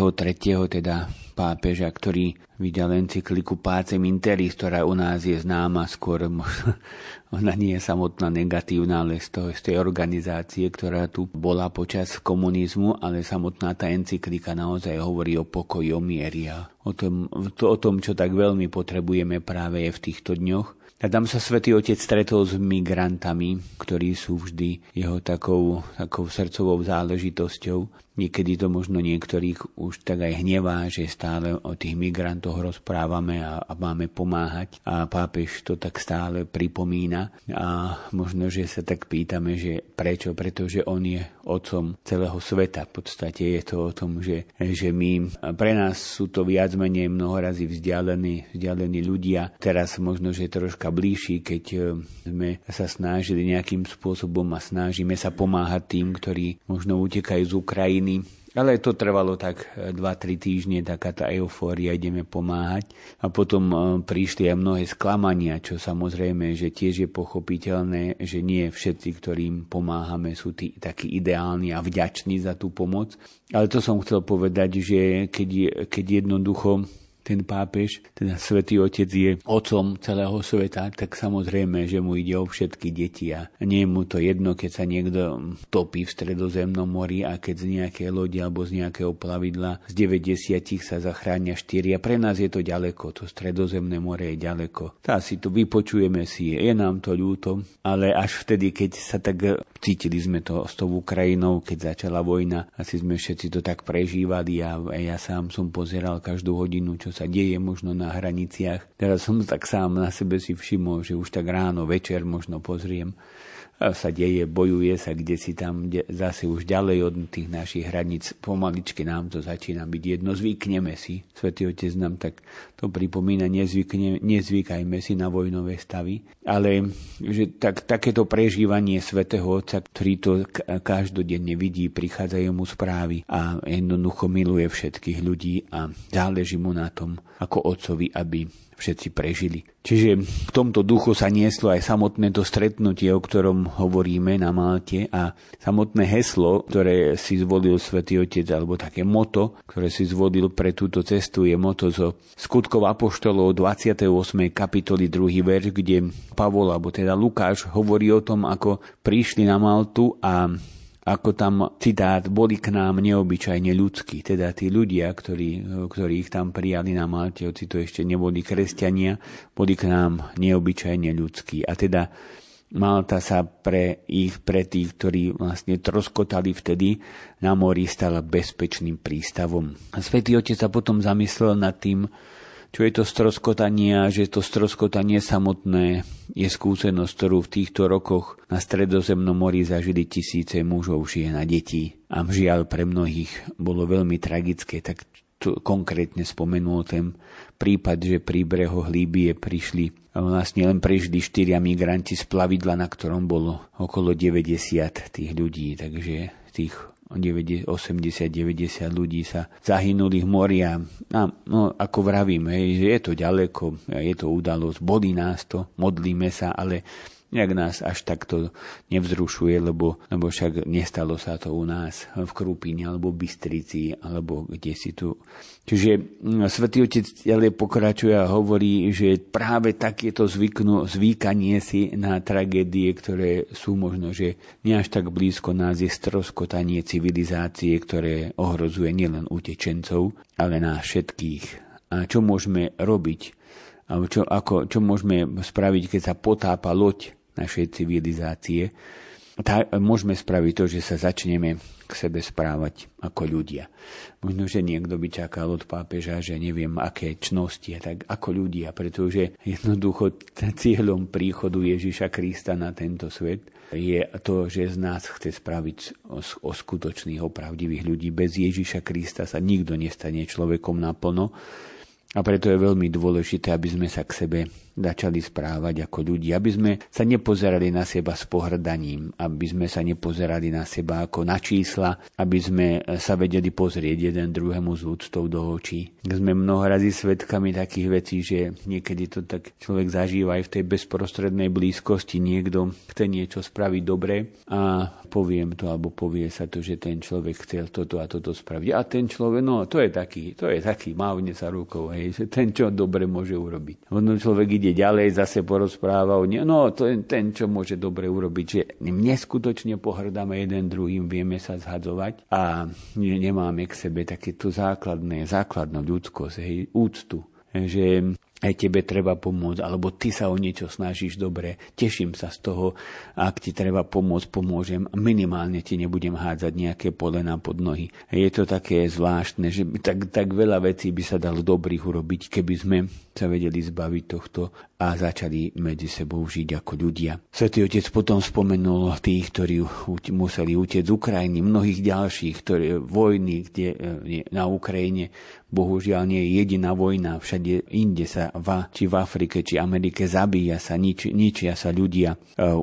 teda pápeža, ktorý videl encykliku Pácem Interis, ktorá u nás je známa skôr, (laughs) ona nie je samotná negatívna, ale z, toho, z tej organizácie, ktorá tu bola počas komunizmu, ale samotná tá encyklika naozaj hovorí o pokoji, o miery a o tom, to, o tom, čo tak veľmi potrebujeme práve v týchto dňoch tam sa svätý Otec stretol s migrantami, ktorí sú vždy jeho takou, takou srdcovou záležitosťou. Niekedy to možno niektorých už tak aj hnevá, že stále o tých migrantoch rozprávame a, a máme pomáhať. A pápež to tak stále pripomína. A možno, že sa tak pýtame, že prečo? Pretože on je otcom celého sveta. V podstate je to o tom, že, že my, pre nás sú to viac menej mnohorazí vzdialení, vzdialení ľudia. Teraz možno, že troška bližší, keď e, sme sa snažili nejakým spôsobom a snažíme sa pomáhať tým, ktorí možno utekajú z Ukrajiny rodiny. Ale to trvalo tak 2-3 e, týždne, taká tá eufória, ideme pomáhať. A potom e, prišli aj mnohé sklamania, čo samozrejme, že tiež je pochopiteľné, že nie všetci, ktorým pomáhame, sú tí, takí ideálni a vďační za tú pomoc. Ale to som chcel povedať, že keď, keď jednoducho ten pápež, teda svätý Otec je otcom celého sveta, tak samozrejme, že mu ide o všetky deti a nie je mu to jedno, keď sa niekto topí v stredozemnom mori a keď z nejakej lodi alebo z nejakého plavidla z 90 sa zachránia 4 a pre nás je to ďaleko, to stredozemné more je ďaleko. Tá si to vypočujeme si, je nám to ľúto, ale až vtedy, keď sa tak cítili sme to s tou Ukrajinou, keď začala vojna, asi sme všetci to tak prežívali a ja sám som pozeral každú hodinu, čo sa deje možno na hraniciach. Teraz som tak sám na sebe si všimol, že už tak ráno, večer možno pozriem, sa deje, bojuje sa kde si tam kde, zase už ďalej od tých našich hraníc. Pomaličky nám to začína byť jedno, zvykneme si. Svetý Otec nám tak to pripomína, nezvykne, nezvykajme si na vojnové stavy. Ale že tak, takéto prežívanie Svetého Otca, ktorý to každodenne vidí, prichádzajú mu správy a jednoducho miluje všetkých ľudí a záleží mu na tom ako otcovi, aby všetci prežili. Čiže v tomto duchu sa nieslo aj samotné to stretnutie, o ktorom hovoríme na Malte a samotné heslo, ktoré si zvolil svätý Otec, alebo také moto, ktoré si zvolil pre túto cestu, je moto zo skutkov Apoštolov 28. kapitoly 2. verš, kde Pavol, alebo teda Lukáš, hovorí o tom, ako prišli na Maltu a ako tam, citát, boli k nám neobyčajne ľudskí, teda tí ľudia, ktorí, ktorí ich tam prijali na Malte, hoci to ešte neboli kresťania, boli k nám neobyčajne ľudskí. A teda Malta sa pre ich, pre tých, ktorí vlastne troskotali vtedy na mori, stala bezpečným prístavom. A Svetý Otec sa potom zamyslel nad tým, čo je to stroskotanie a že to stroskotanie samotné je skúsenosť, ktorú v týchto rokoch na stredozemnom mori zažili tisíce mužov, žien a detí. A žiaľ pre mnohých bolo veľmi tragické, tak tu konkrétne spomenul ten prípad, že pri brehoch Líbie prišli vlastne len prežili štyria migranti z plavidla, na ktorom bolo okolo 90 tých ľudí, takže tých 80-90 ľudí sa zahynuli v mori a, no, ako vravím, hej, že je to ďaleko, je to udalosť, bodí nás to, modlíme sa, ale nejak nás až takto nevzrušuje, lebo, lebo však nestalo sa to u nás v Krupine alebo Bystrici alebo kde si tu. Čiže mm, Svetý Otec ďalej pokračuje a hovorí, že práve takéto zvyknú, zvykanie si na tragédie, ktoré sú možno, že nie až tak blízko nás je stroskotanie civilizácie, ktoré ohrozuje nielen utečencov, ale nás všetkých. A čo môžeme robiť? Čo, ako, čo môžeme spraviť, keď sa potápa loď našej civilizácie. tá, môžeme spraviť to, že sa začneme k sebe správať ako ľudia. Možno, že niekto by čakal od pápeža, že neviem, aké čnosti, tak ako ľudia, pretože jednoducho cieľom príchodu Ježiša Krista na tento svet je to, že z nás chce spraviť o, o skutočných, opravdivých ľudí. Bez Ježiša Krista sa nikto nestane človekom naplno. A preto je veľmi dôležité, aby sme sa k sebe začali správať ako ľudí, aby sme sa nepozerali na seba s pohrdaním, aby sme sa nepozerali na seba ako na čísla, aby sme sa vedeli pozrieť jeden druhému z úctou do očí. Sme mnoho razy svetkami takých vecí, že niekedy to tak človek zažíva aj v tej bezprostrednej blízkosti. Niekto chce niečo spraviť dobre a poviem to, alebo povie sa to, že ten človek chcel toto a toto spraviť. A ten človek, no to je taký, to je taký, mávne sa rukou, hej, že ten čo dobre môže urobiť. Ono človek ide ide ďalej, zase porozpráva o No, to je ten, čo môže dobre urobiť, že neskutočne pohrdáme jeden druhým, vieme sa zhadzovať a nemáme k sebe takéto základné, základnú ľudskosť, hej, úctu. Že aj tebe treba pomôcť, alebo ty sa o niečo snažíš dobre, teším sa z toho, ak ti treba pomôcť, pomôžem, minimálne ti nebudem hádzať nejaké polena pod nohy. Je to také zvláštne, že tak, tak veľa vecí by sa dalo dobrých urobiť, keby sme sa vedeli zbaviť tohto a začali medzi sebou žiť ako ľudia. Svetý otec potom spomenul tých, ktorí museli utieť z Ukrajiny, mnohých ďalších, ktoré vojny, kde e, na Ukrajine bohužiaľ nie je jediná vojna, všade inde sa v, či v Afrike, či Amerike zabíja sa, nič, ničia sa ľudia, uh,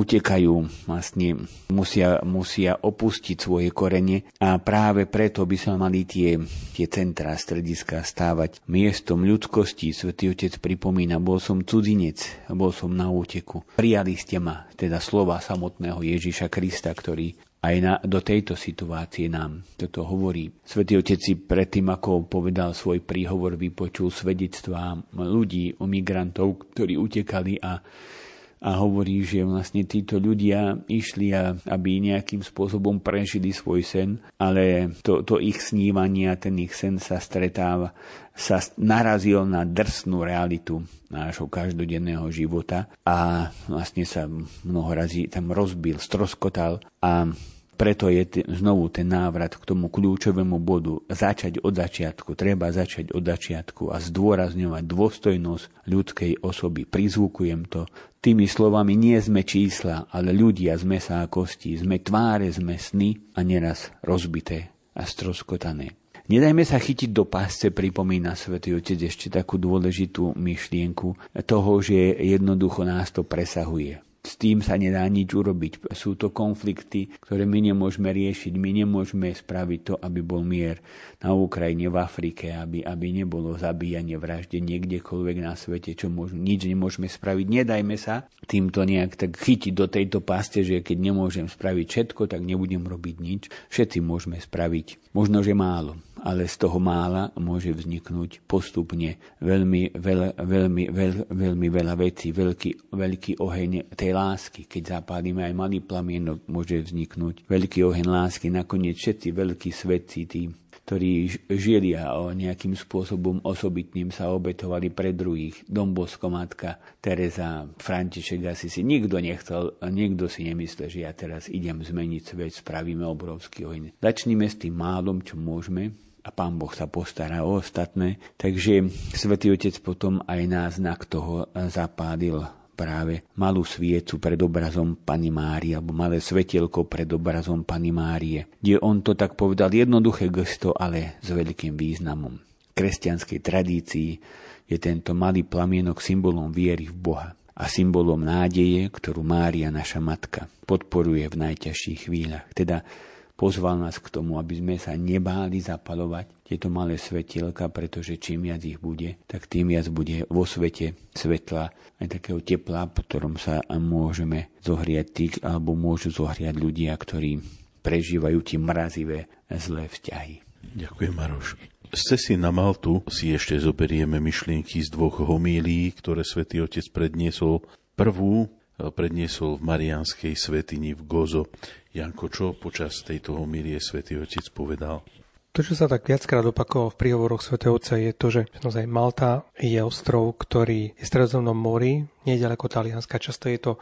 utekajú, vlastne musia, musia opustiť svoje korene a práve preto by sa mali tie, tie centrá, strediska stávať miestom ľudskosti. Svetý Otec pripomína, bol som cudzinec, bol som na úteku. Prijali ste ma, teda slova samotného Ježiša Krista, ktorý aj na, do tejto situácie nám toto hovorí. Svetý Otec si predtým, ako povedal svoj príhovor, vypočul svedectvá ľudí, o migrantov, ktorí utekali a a hovorí, že vlastne títo ľudia išli, a, aby nejakým spôsobom prežili svoj sen, ale to, to ich snívanie a ten ich sen sa stretáva, sa narazil na drsnú realitu nášho každodenného života a vlastne sa mnoho razy tam rozbil, stroskotal a preto je t- znovu ten návrat k tomu kľúčovému bodu. Začať od začiatku. Treba začať od začiatku a zdôrazňovať dôstojnosť ľudskej osoby. Prizvukujem to. Tými slovami nie sme čísla, ale ľudia sme sa a kosti. Sme tváre, sme sny a neraz rozbité a stroskotané. Nedajme sa chytiť do pásce, pripomína svätý Otec ešte takú dôležitú myšlienku toho, že jednoducho nás to presahuje s tým sa nedá nič urobiť. Sú to konflikty, ktoré my nemôžeme riešiť. My nemôžeme spraviť to, aby bol mier na Ukrajine, v Afrike, aby, aby nebolo zabíjanie, vraždenie kdekoľvek na svete, čo môžu, nič nemôžeme spraviť. Nedajme sa týmto nejak tak chytiť do tejto paste, že keď nemôžem spraviť všetko, tak nebudem robiť nič. Všetci môžeme spraviť. Možno, že málo ale z toho mála môže vzniknúť postupne veľmi, veľ, veľmi, veľ, veľmi veľa vecí, veľký, veľký oheň tej lásky. Keď zapálime aj malý plamienok, môže vzniknúť veľký oheň lásky. Nakoniec všetci veľkí svetci, tí, ktorí žili a nejakým spôsobom osobitným sa obetovali pre druhých. Dombosko, matka, Teresa, František asi si nikto nechcel, nikto si nemyslel, že ja teraz idem zmeniť svet, spravíme obrovský oheň. Začníme s tým málom, čo môžeme, a Pán Boh sa postará o ostatné. Takže Svetý Otec potom aj na znak toho zapádil práve malú sviecu pred obrazom Pani Márie, alebo malé svetielko pred obrazom Pani Márie, kde on to tak povedal jednoduché gesto, ale s veľkým významom. V kresťanskej tradícii je tento malý plamienok symbolom viery v Boha a symbolom nádeje, ktorú Mária, naša matka, podporuje v najťažších chvíľach. Teda Pozval nás k tomu, aby sme sa nebáli zapalovať tieto malé svetielka, pretože čím viac ich bude, tak tým viac bude vo svete svetla aj takého tepla, po ktorom sa môžeme zohriať tých, alebo môžu zohriať ľudia, ktorí prežívajú tie mrazivé zlé vzťahy. Ďakujem, Maroš. Z cesty na Maltu si ešte zoberieme myšlienky z dvoch homílií, ktoré svätý Otec predniesol. Prvú predniesol v Marianskej svetini v Gozo. Janko, čo počas tejto homílie svätý Otec povedal? To, čo sa tak viackrát opakovalo v príhovoroch Sv. Otca, je to, že naozaj Malta je ostrov, ktorý je v stredozemnom mori, nedaleko Talianska. Často je to,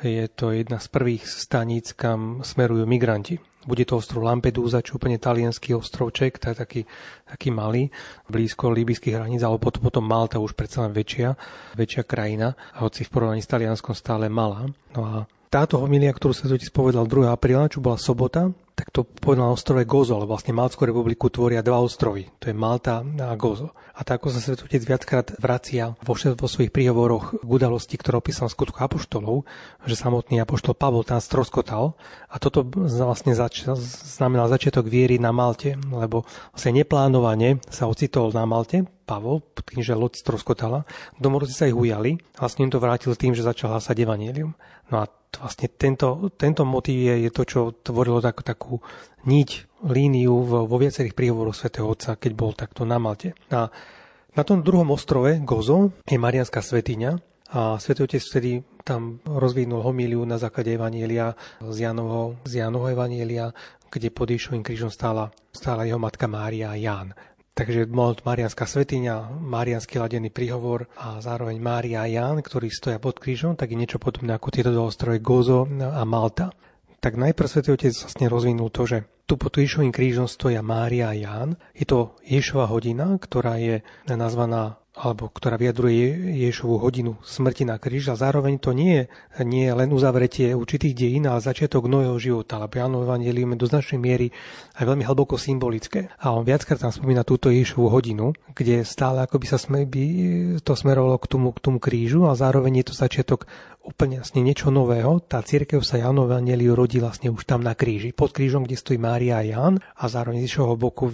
je to jedna z prvých staníc, kam smerujú migranti. Bude to ostrov Lampedusa, čo úplne talianský ostrovček, to je taký, taký malý, blízko líbyských hraníc, ale potom, potom Malta už predsa len väčšia, väčšia krajina, a hoci v porovnaní s Talianskom stále malá. No a táto homilia, ktorú sa totiž povedal 2. apríla, čo bola sobota, tak to povedal na ostrove Gozo, ale vlastne Malckú republiku tvoria dva ostrovy. To je Malta a Gozo. A tak ako sa Svetotec viackrát vracia vo, vo svojich príhovoroch k udalosti, ktoré opísal skutku apoštolov, že samotný apoštol Pavol tam stroskotal a toto vlastne zač- znamená začiatok viery na Malte, lebo vlastne neplánovane sa ocitol na Malte, Pavol, tým, loď stroskotala. Domorodci sa ich ujali a vlastne im to vrátil tým, že začal hlasať evanílium. No a vlastne tento, tento motív je, je to, čo tvorilo tak, takú niť, líniu vo, vo viacerých príhovoroch svätého Otca, keď bol takto na Malte. A na tom druhom ostrove, Gozo, je Marianská svetiňa a svätý Otec vtedy tam rozvinul homíliu na základe Evanielia z Janovho, z Janovho Evanielia, kde pod Ježovým krížom stála, stála jeho matka Mária a Ján. Takže bol Marianská svetiňa, Marianský ladený príhovor a zároveň Mária a Ján, ktorí stoja pod krížom, tak je niečo podobné ako tieto dva ostroje Gozo a Malta. Tak najprv Svetý Otec vlastne rozvinul to, že tu pod Ježovým krížom stoja Mária a Ján. Je to Ješova hodina, ktorá je nazvaná alebo ktorá vyjadruje Ježovú hodinu smrti na kríž. A zároveň to nie nie je len uzavretie určitých dejín, ale začiatok nového života, lebo Jánov Evangelium je do značnej miery aj veľmi hlboko symbolické. A on viackrát tam spomína túto Ježovú hodinu, kde stále akoby sa sme, by to smerovalo k tomu, k tomu krížu. A zároveň je to začiatok úplne vlastne niečo nového. Tá církev sa Jánov Evangeliu rodí vlastne už tam na kríži, pod krížom, kde stojí Mária a Ján. A zároveň z boku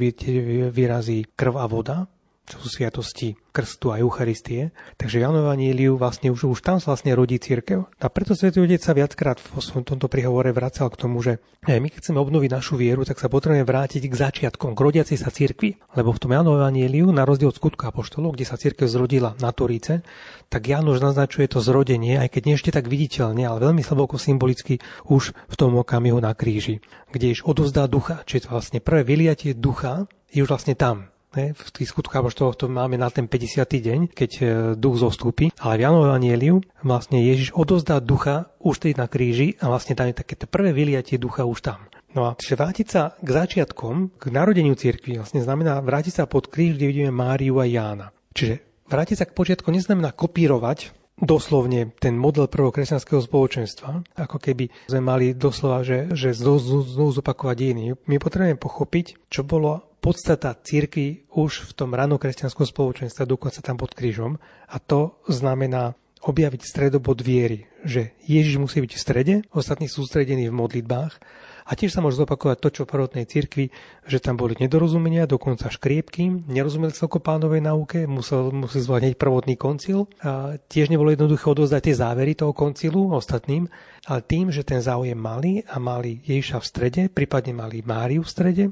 vyrazí krv a voda čo sú sviatosti krstu a Eucharistie. Takže Jan Evaníliu vlastne už, už tam sa vlastne rodí církev. A preto Svetý Otec sa viackrát v tomto prihovore vracal k tomu, že my keď chceme obnoviť našu vieru, tak sa potrebujeme vrátiť k začiatkom, k rodiacej sa církvi. Lebo v tom Janu Evaníliu, na rozdiel od skutku apoštolov, kde sa církev zrodila na Toríce, tak Jan už naznačuje to zrodenie, aj keď nie ešte tak viditeľne, ale veľmi hlboko symbolicky už v tom okamihu na kríži, kde iš odovzdá ducha. Čiže vlastne prvé vyliatie ducha je už vlastne tam, V tých skutkoch apoštoloch to máme na ten 50. deň, keď e, duch zostúpi. Ale v Janovom vlastne Ježiš odozdá ducha už tedy na kríži a vlastne tam je také prvé vyliatie ducha už tam. No a čiže vrátiť sa k začiatkom, k narodeniu cirkvi, vlastne znamená vrátiť sa pod kríž, kde vidíme Máriu a Jána. Čiže vrátiť sa k počiatku neznamená kopírovať doslovne ten model prvokresťanského spoločenstva, ako keby sme mali doslova, že, že znovu, zopakovať dejiny. My potrebujeme pochopiť, čo bolo podstata církvy už v tom ranokresťanskom spoločenstve, dokonca tam pod krížom. A to znamená objaviť stredobod viery, že Ježiš musí byť v strede, ostatní sústredení v modlitbách a tiež sa môže zopakovať to, čo v prvotnej cirkvi, že tam boli nedorozumenia, dokonca škriepky, nerozumeli celko pánovej nauke, musel, musel hneď prvotný koncil. A tiež nebolo jednoduché odozdať tie závery toho koncilu ostatným, ale tým, že ten záujem mali a mali Ježiša v strede, prípadne mali Máriu v strede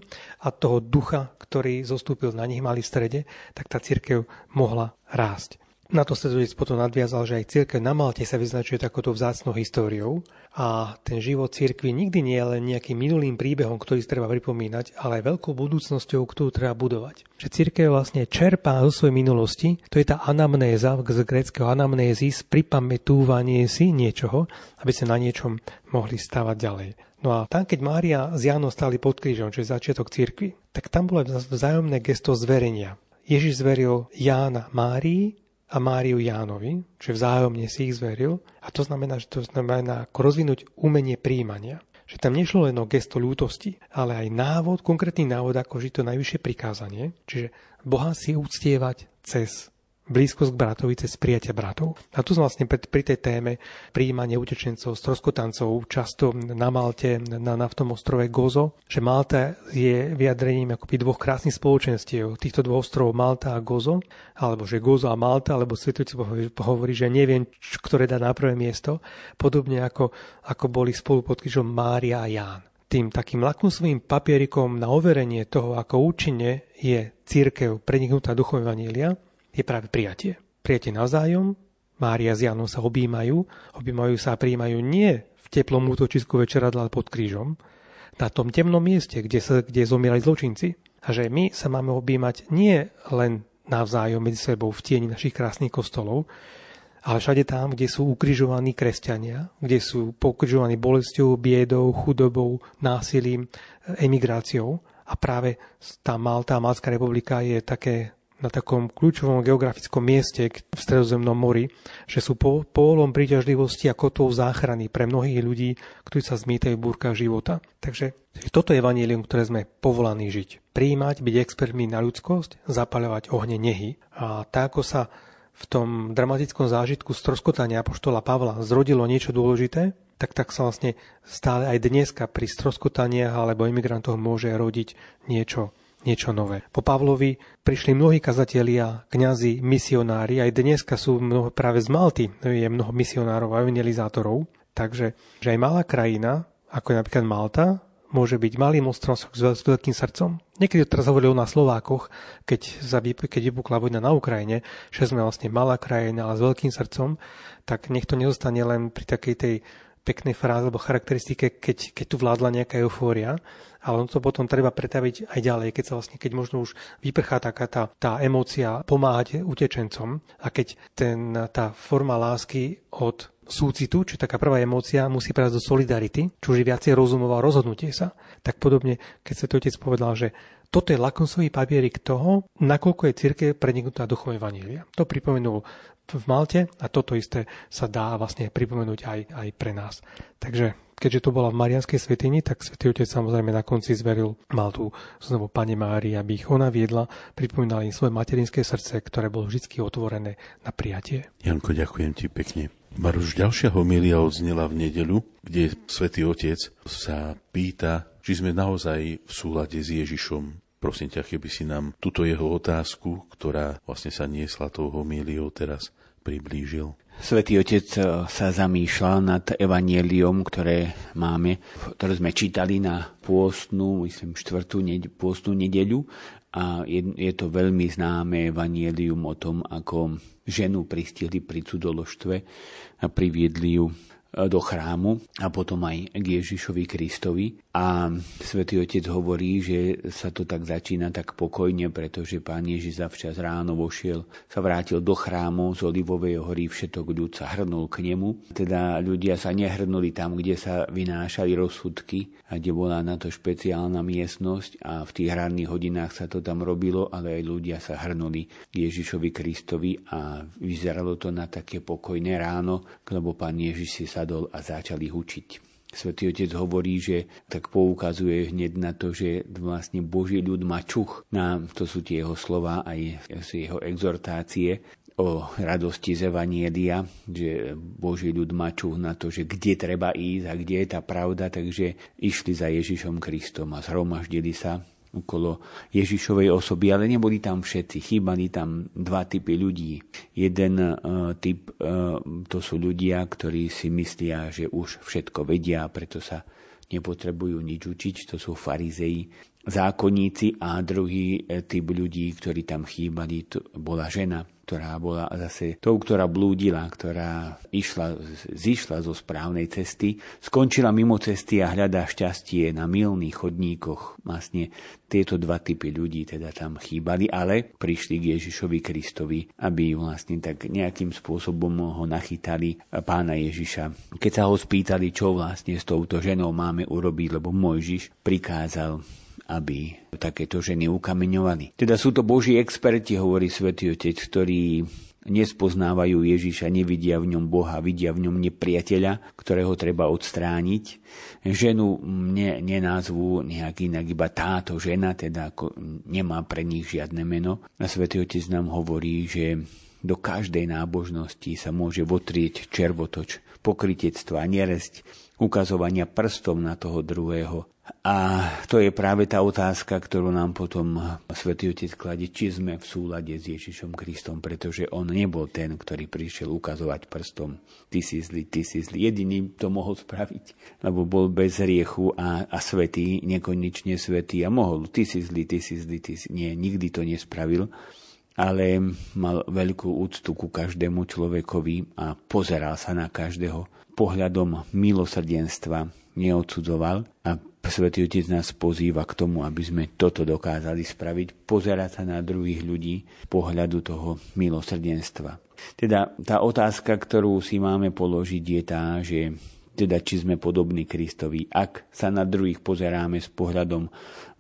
a toho ducha, ktorý zostúpil na nich, mali v strede, tak tá církev mohla rásť. Na to Svetotec potom nadviazal, že aj církev na Malte sa vyznačuje takouto vzácnou históriou a ten život církvy nikdy nie je len nejakým minulým príbehom, ktorý si treba pripomínať, ale aj veľkou budúcnosťou, ktorú treba budovať. Že církev vlastne čerpá zo svojej minulosti, to je tá anamnéza, z gréckého anamnézis, pripamätúvanie si niečoho, aby sa na niečom mohli stavať ďalej. No a tam, keď Mária s Jánom stali pod krížom, čo je začiatok cirkvi, tak tam bolo vzájomné gesto zverenia. Ježiš zveril Jána Márii a Máriu Jánovi, že vzájomne si ich zveril. A to znamená, že to znamená ako rozvinúť umenie príjmania. Že tam nešlo len o gesto ľútosti, ale aj návod, konkrétny návod, ako žiť to najvyššie prikázanie. Čiže Boha si uctievať cez blízkosť k bratovi cez prijatia bratov. A tu sme vlastne pri, pri tej téme príjmanie utečencov, stroskotancov, často na Malte, na naftom ostrove Gozo, že Malta je vyjadrením akoby dvoch krásnych spoločenstiev, týchto dvoch ostrovov Malta a Gozo, alebo že Gozo a Malta, alebo Svetujúci hovorí, že neviem, ktoré dá na prvé miesto, podobne ako, ako boli spolu pod krížom Mária a Ján tým takým lakmusovým papierikom na overenie toho, ako účinne je církev preniknutá duchom Evanília, je práve prijatie. Prijatie navzájom, Mária s Janom sa objímajú, objímajú sa a príjmajú nie v teplom útočisku večeradla pod krížom, na tom temnom mieste, kde, sa, kde zomierali zločinci. A že my sa máme objímať nie len navzájom medzi sebou v tieni našich krásnych kostolov, ale všade tam, kde sú ukrižovaní kresťania, kde sú pokrižovaní bolesťou, biedou, chudobou, násilím, emigráciou. A práve tá Malta, Malská republika je také na takom kľúčovom geografickom mieste v Stredozemnom mori, že sú pólom príťažlivosti a kotov záchrany pre mnohých ľudí, ktorí sa zmietajú v búrkach života. Takže toto je vanílium, ktoré sme povolaní žiť. Príjmať, byť expertmi na ľudskosť, zapaľovať ohne nehy. A tak ako sa v tom dramatickom zážitku stroskotania apoštola Pavla zrodilo niečo dôležité, tak tak sa vlastne stále aj dneska pri stroskotaniach alebo imigrantoch môže rodiť niečo niečo nové. Po Pavlovi prišli mnohí kazatelia, kňazi, misionári, aj dneska sú mnoho, práve z Malty je mnoho misionárov a evangelizátorov, takže že aj malá krajina, ako je napríklad Malta, môže byť malým ostrom s veľkým srdcom. Niekedy teraz hovorili o nás Slovákoch, keď, za, keď vypukla vojna na Ukrajine, že sme vlastne malá krajina, ale s veľkým srdcom, tak nech to nezostane len pri takej tej peknej fráze alebo charakteristike, keď, keď tu vládla nejaká eufória, ale on to potom treba pretaviť aj ďalej, keď sa vlastne, keď možno už vyprchá taká tá, tá emócia pomáhať utečencom a keď ten, tá forma lásky od súcitu, či taká prvá emócia, musí prejsť do solidarity, čo už je viacej rozumová rozhodnutie sa. Tak podobne, keď sa to otec povedal, že toto je lakonsový papierik toho, nakoľko je církev preniknutá duchom Evanília. To pripomenul v Malte a toto isté sa dá vlastne pripomenúť aj, aj pre nás. Takže keďže to bola v Marianskej svetini, tak svätý Otec samozrejme na konci zveril Maltu znovu Pane Mári, aby ich ona viedla, pripomínala im svoje materinské srdce, ktoré bolo vždy otvorené na prijatie. Janko, ďakujem ti pekne. Maruš, ďalšia homilia odznela v nedeľu, kde svätý Otec sa pýta, či sme naozaj v súlade s Ježišom. Prosím ťa, keby si nám túto jeho otázku, ktorá vlastne sa niesla tou homíliou teraz, priblížil. Svetý Otec e, sa zamýšľa nad evanieliom, ktoré máme, ktoré sme čítali na pôstnu, myslím, štvrtú pôstnu nedeľu a je, je to veľmi známe evanielium o tom, ako ženu pristihli pri cudoložstve a priviedli ju do chrámu a potom aj k Ježišovi Kristovi. A svätý Otec hovorí, že sa to tak začína tak pokojne, pretože pán Ježiš zavčas ráno vošiel, sa vrátil do chrámu z Olivovej hory, všetok ľud sa hrnul k nemu. Teda ľudia sa nehrnuli tam, kde sa vynášali rozsudky a kde bola na to špeciálna miestnosť a v tých ranných hodinách sa to tam robilo, ale aj ľudia sa hrnuli k Ježišovi Kristovi a vyzeralo to na také pokojné ráno, lebo pán Ježiš si sa sadol a začal ich učiť. Svetý Otec hovorí, že tak poukazuje hneď na to, že vlastne Boží ľud má čuch. Na, to sú tie jeho slova aj jeho exhortácie, o radosti z Evanielia, že Boží ľud má čuch na to, že kde treba ísť a kde je tá pravda, takže išli za Ježišom Kristom a zhromaždili sa okolo Ježišovej osoby, ale neboli tam všetci. Chýbali tam dva typy ľudí. Jeden uh, typ uh, to sú ľudia, ktorí si myslia, že už všetko vedia, preto sa nepotrebujú nič učiť. To sú farizei, zákonníci a druhý e, typ ľudí, ktorí tam chýbali, to bola žena, ktorá bola zase tou, ktorá blúdila, ktorá išla, zišla zo správnej cesty, skončila mimo cesty a hľadá šťastie na milných chodníkoch. Vlastne tieto dva typy ľudí teda tam chýbali, ale prišli k Ježišovi Kristovi, aby vlastne tak nejakým spôsobom ho nachytali pána Ježiša. Keď sa ho spýtali, čo vlastne s touto ženou máme urobiť, lebo Mojžiš prikázal aby takéto ženy ukameňovali. Teda sú to boží experti, hovorí svätý Otec, ktorí nespoznávajú Ježiša, nevidia v ňom Boha, vidia v ňom nepriateľa, ktorého treba odstrániť. Ženu ne, nenázvu nejak inak iba táto žena, teda ako nemá pre nich žiadne meno. A Svetý Otec nám hovorí, že do každej nábožnosti sa môže votrieť červotoč, pokritectva, neresť, ukazovania prstom na toho druhého. A to je práve tá otázka, ktorú nám potom Svetý Otec kladie, či sme v súlade s Ježišom Kristom, pretože on nebol ten, ktorý prišiel ukazovať prstom, ty si zlý, ty si zlý. Jediný to mohol spraviť, lebo bol bez riechu a, a svetý, nekonečne svetý a mohol, ty si zlý, ty si zlý, ty si... Nie, nikdy to nespravil ale mal veľkú úctu ku každému človekovi a pozeral sa na každého pohľadom milosrdenstva, neodsudzoval a Svetý Otec nás pozýva k tomu, aby sme toto dokázali spraviť, pozerať sa na druhých ľudí pohľadu toho milosrdenstva. Teda tá otázka, ktorú si máme položiť, je tá, že teda či sme podobní Kristovi. Ak sa na druhých pozeráme s pohľadom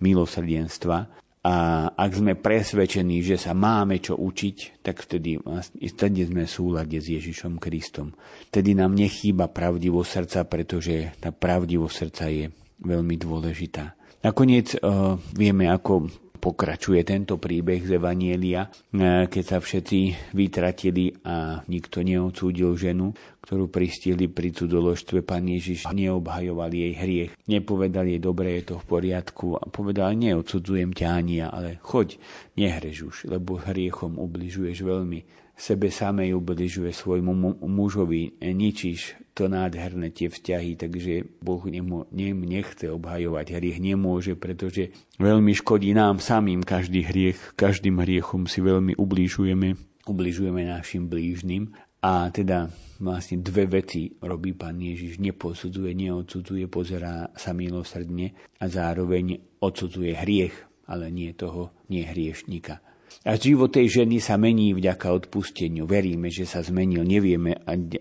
milosrdenstva, a ak sme presvedčení, že sa máme čo učiť, tak vtedy, vtedy sme v súlade s Ježišom Kristom. Vtedy nám nechýba pravdivo srdca, pretože tá pravdivo srdca je veľmi dôležitá. Nakoniec uh, vieme, ako pokračuje tento príbeh z Evanielia, e, keď sa všetci vytratili a nikto neodsúdil ženu, ktorú pristihli pri cudoložstve. Pán Ježiš neobhajoval jej hriech, nepovedal jej, dobre, je to v poriadku. A povedal, neodsudzujem ťa ani ja, ale choď, nehreš už, lebo hriechom ubližuješ veľmi. Sebe samej ubližuje svojmu mužovi, ničíš to nádherné tie vzťahy, takže Boh nemo, nem, nechce obhajovať hriech, nemôže, pretože veľmi škodí nám samým každý hriech, každým hriechom si veľmi ubližujeme, ubližujeme našim blížnym a teda vlastne dve veci robí pán Ježiš. Neposudzuje, neodsudzuje, pozerá sa milosrdne a zároveň odsudzuje hriech, ale nie toho, nie hriešnika. A život tej ženy sa mení vďaka odpusteniu. Veríme, že sa zmenil. Nevieme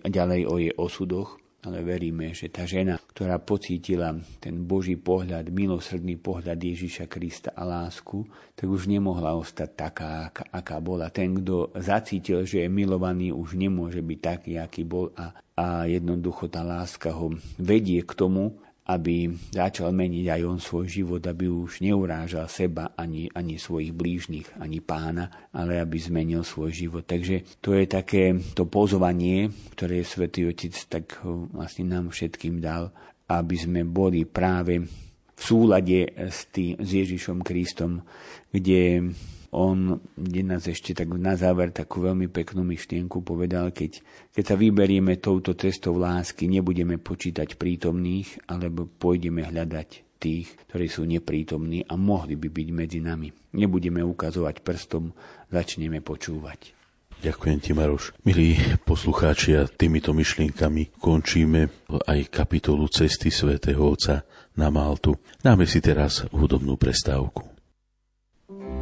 ďalej o jej osudoch, ale veríme, že tá žena, ktorá pocítila ten Boží pohľad, milosrdný pohľad Ježiša Krista a lásku, tak už nemohla ostať taká, aká, bola. Ten, kto zacítil, že je milovaný, už nemôže byť taký, aký bol a, a jednoducho tá láska ho vedie k tomu, aby začal meniť aj on svoj život, aby už neurážal seba ani, ani svojich blížnych, ani pána, ale aby zmenil svoj život. Takže to je také to pozovanie, ktoré Svetý Otec tak vlastne nám všetkým dal, aby sme boli práve v súlade s, tým, s Ježišom Kristom, kde on kde nás ešte tak na záver takú veľmi peknú myšlienku povedal, keď, keď sa vyberieme touto cestou lásky, nebudeme počítať prítomných, alebo pôjdeme hľadať tých, ktorí sú neprítomní a mohli by byť medzi nami. Nebudeme ukazovať prstom, začneme počúvať. Ďakujem ti, Maroš. Milí poslucháči, a týmito myšlienkami končíme aj kapitolu Cesty svätého Otca na Maltu. Dáme si teraz hudobnú prestávku. Milí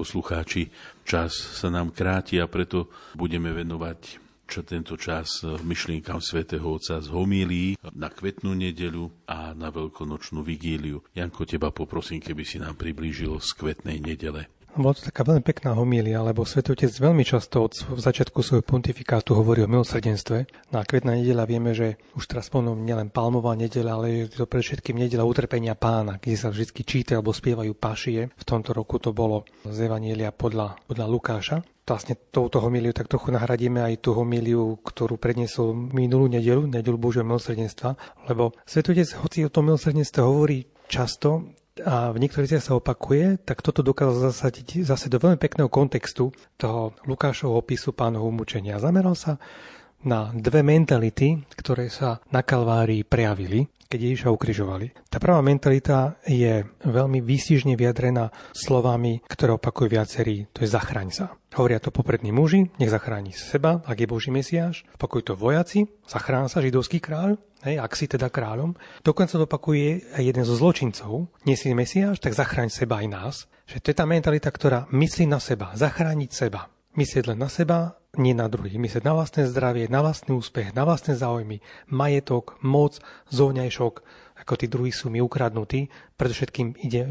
poslucháči, čas sa nám kráti a preto budeme venovať čo tento čas myšlienkam svätého Otca z homílí na kvetnú nedeľu a na veľkonočnú vigíliu. Janko, teba poprosím, keby si nám priblížil z kvetnej nedele. Bola to taká veľmi pekná homília, lebo Svetý Otec veľmi často od začiatku svojho pontifikátu hovorí o milosrdenstve. Na kvetná nedela vieme, že už teraz spomnú nielen palmová nedela, ale je to predovšetkým nedela utrpenia pána, kde sa vždy číta alebo spievajú pašie. V tomto roku to bolo z Evanielia podľa, podľa Lukáša vlastne touto homíliu tak trochu nahradíme aj tú homíliu, ktorú predniesol minulú nedelu, nedelu Božieho milosrdenstva, lebo Svetotec, hoci o tom milosrdenstve hovorí často, a v niektorých sa opakuje, tak toto dokázal zasadiť zase do veľmi pekného kontextu toho Lukášovho opisu pánovho mučenia. Zameral sa na dve mentality, ktoré sa na Kalvárii prejavili keď Ježiša ukrižovali. Tá prvá mentalita je veľmi výstižne vyjadrená slovami, ktoré opakujú viacerí, to je zachraň sa. Hovoria to poprední muži, nech zachráni seba, ak je Boží Mesiáš. Opakujú to vojaci, zachrán sa židovský kráľ, hej, ak si teda kráľom. Dokonca opakuje aj jeden zo zločincov, nie si Mesiáš, tak zachráň seba aj nás. Že to je tá mentalita, ktorá myslí na seba, zachrániť seba. Myslieť len na seba nie na druhých. Myslieť na vlastné zdravie, na vlastný úspech, na vlastné záujmy, majetok, moc, zovňajšok, ako tí druhí sú mi ukradnutí, predovšetkým ide,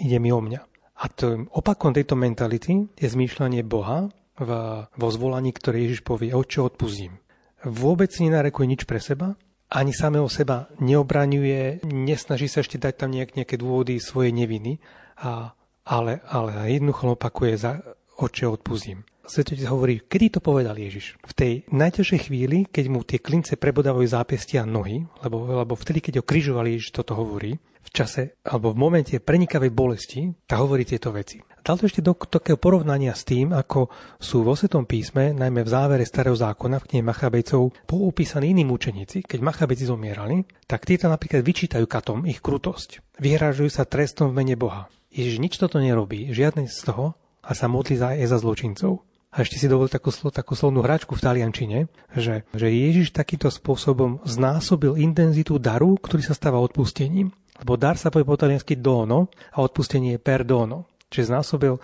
ide mi o mňa. A to, opakom tejto mentality je zmýšľanie Boha v, vo zvolaní, ktoré Ježiš povie, čo odpustím. Vôbec nenarekuje nič pre seba, ani samého seba neobraňuje, nesnaží sa ešte dať tam nejak, nejaké dôvody svojej neviny, a, ale, ale jednoducho opakuje, za, o čo odpustím. Svetotec hovorí, kedy to povedal Ježiš? V tej najťažšej chvíli, keď mu tie klince prebodávajú zápestia a nohy, lebo, lebo vtedy, keď ho križovali, Ježiš toto hovorí, čase alebo v momente prenikavej bolesti, tak hovorí tieto veci. Dal to ešte do takého porovnania s tým, ako sú vo Svetom písme, najmä v závere Starého zákona v knihe Machabejcov, poupísaní iní mučeníci. Keď Machabejci zomierali, tak títo napríklad vyčítajú katom ich krutosť. Vyhrážujú sa trestom v mene Boha. Ježiš nič toto nerobí, žiadne z toho, a sa modlí za, za zločincov. A ešte si dovolil takú, takú slovnú hračku v taliančine, že, že Ježiš takýmto spôsobom znásobil intenzitu daru, ktorý sa stáva odpustením. Lebo dar sa povie po taliansky dono a odpustenie je perdono. Čiže znásobil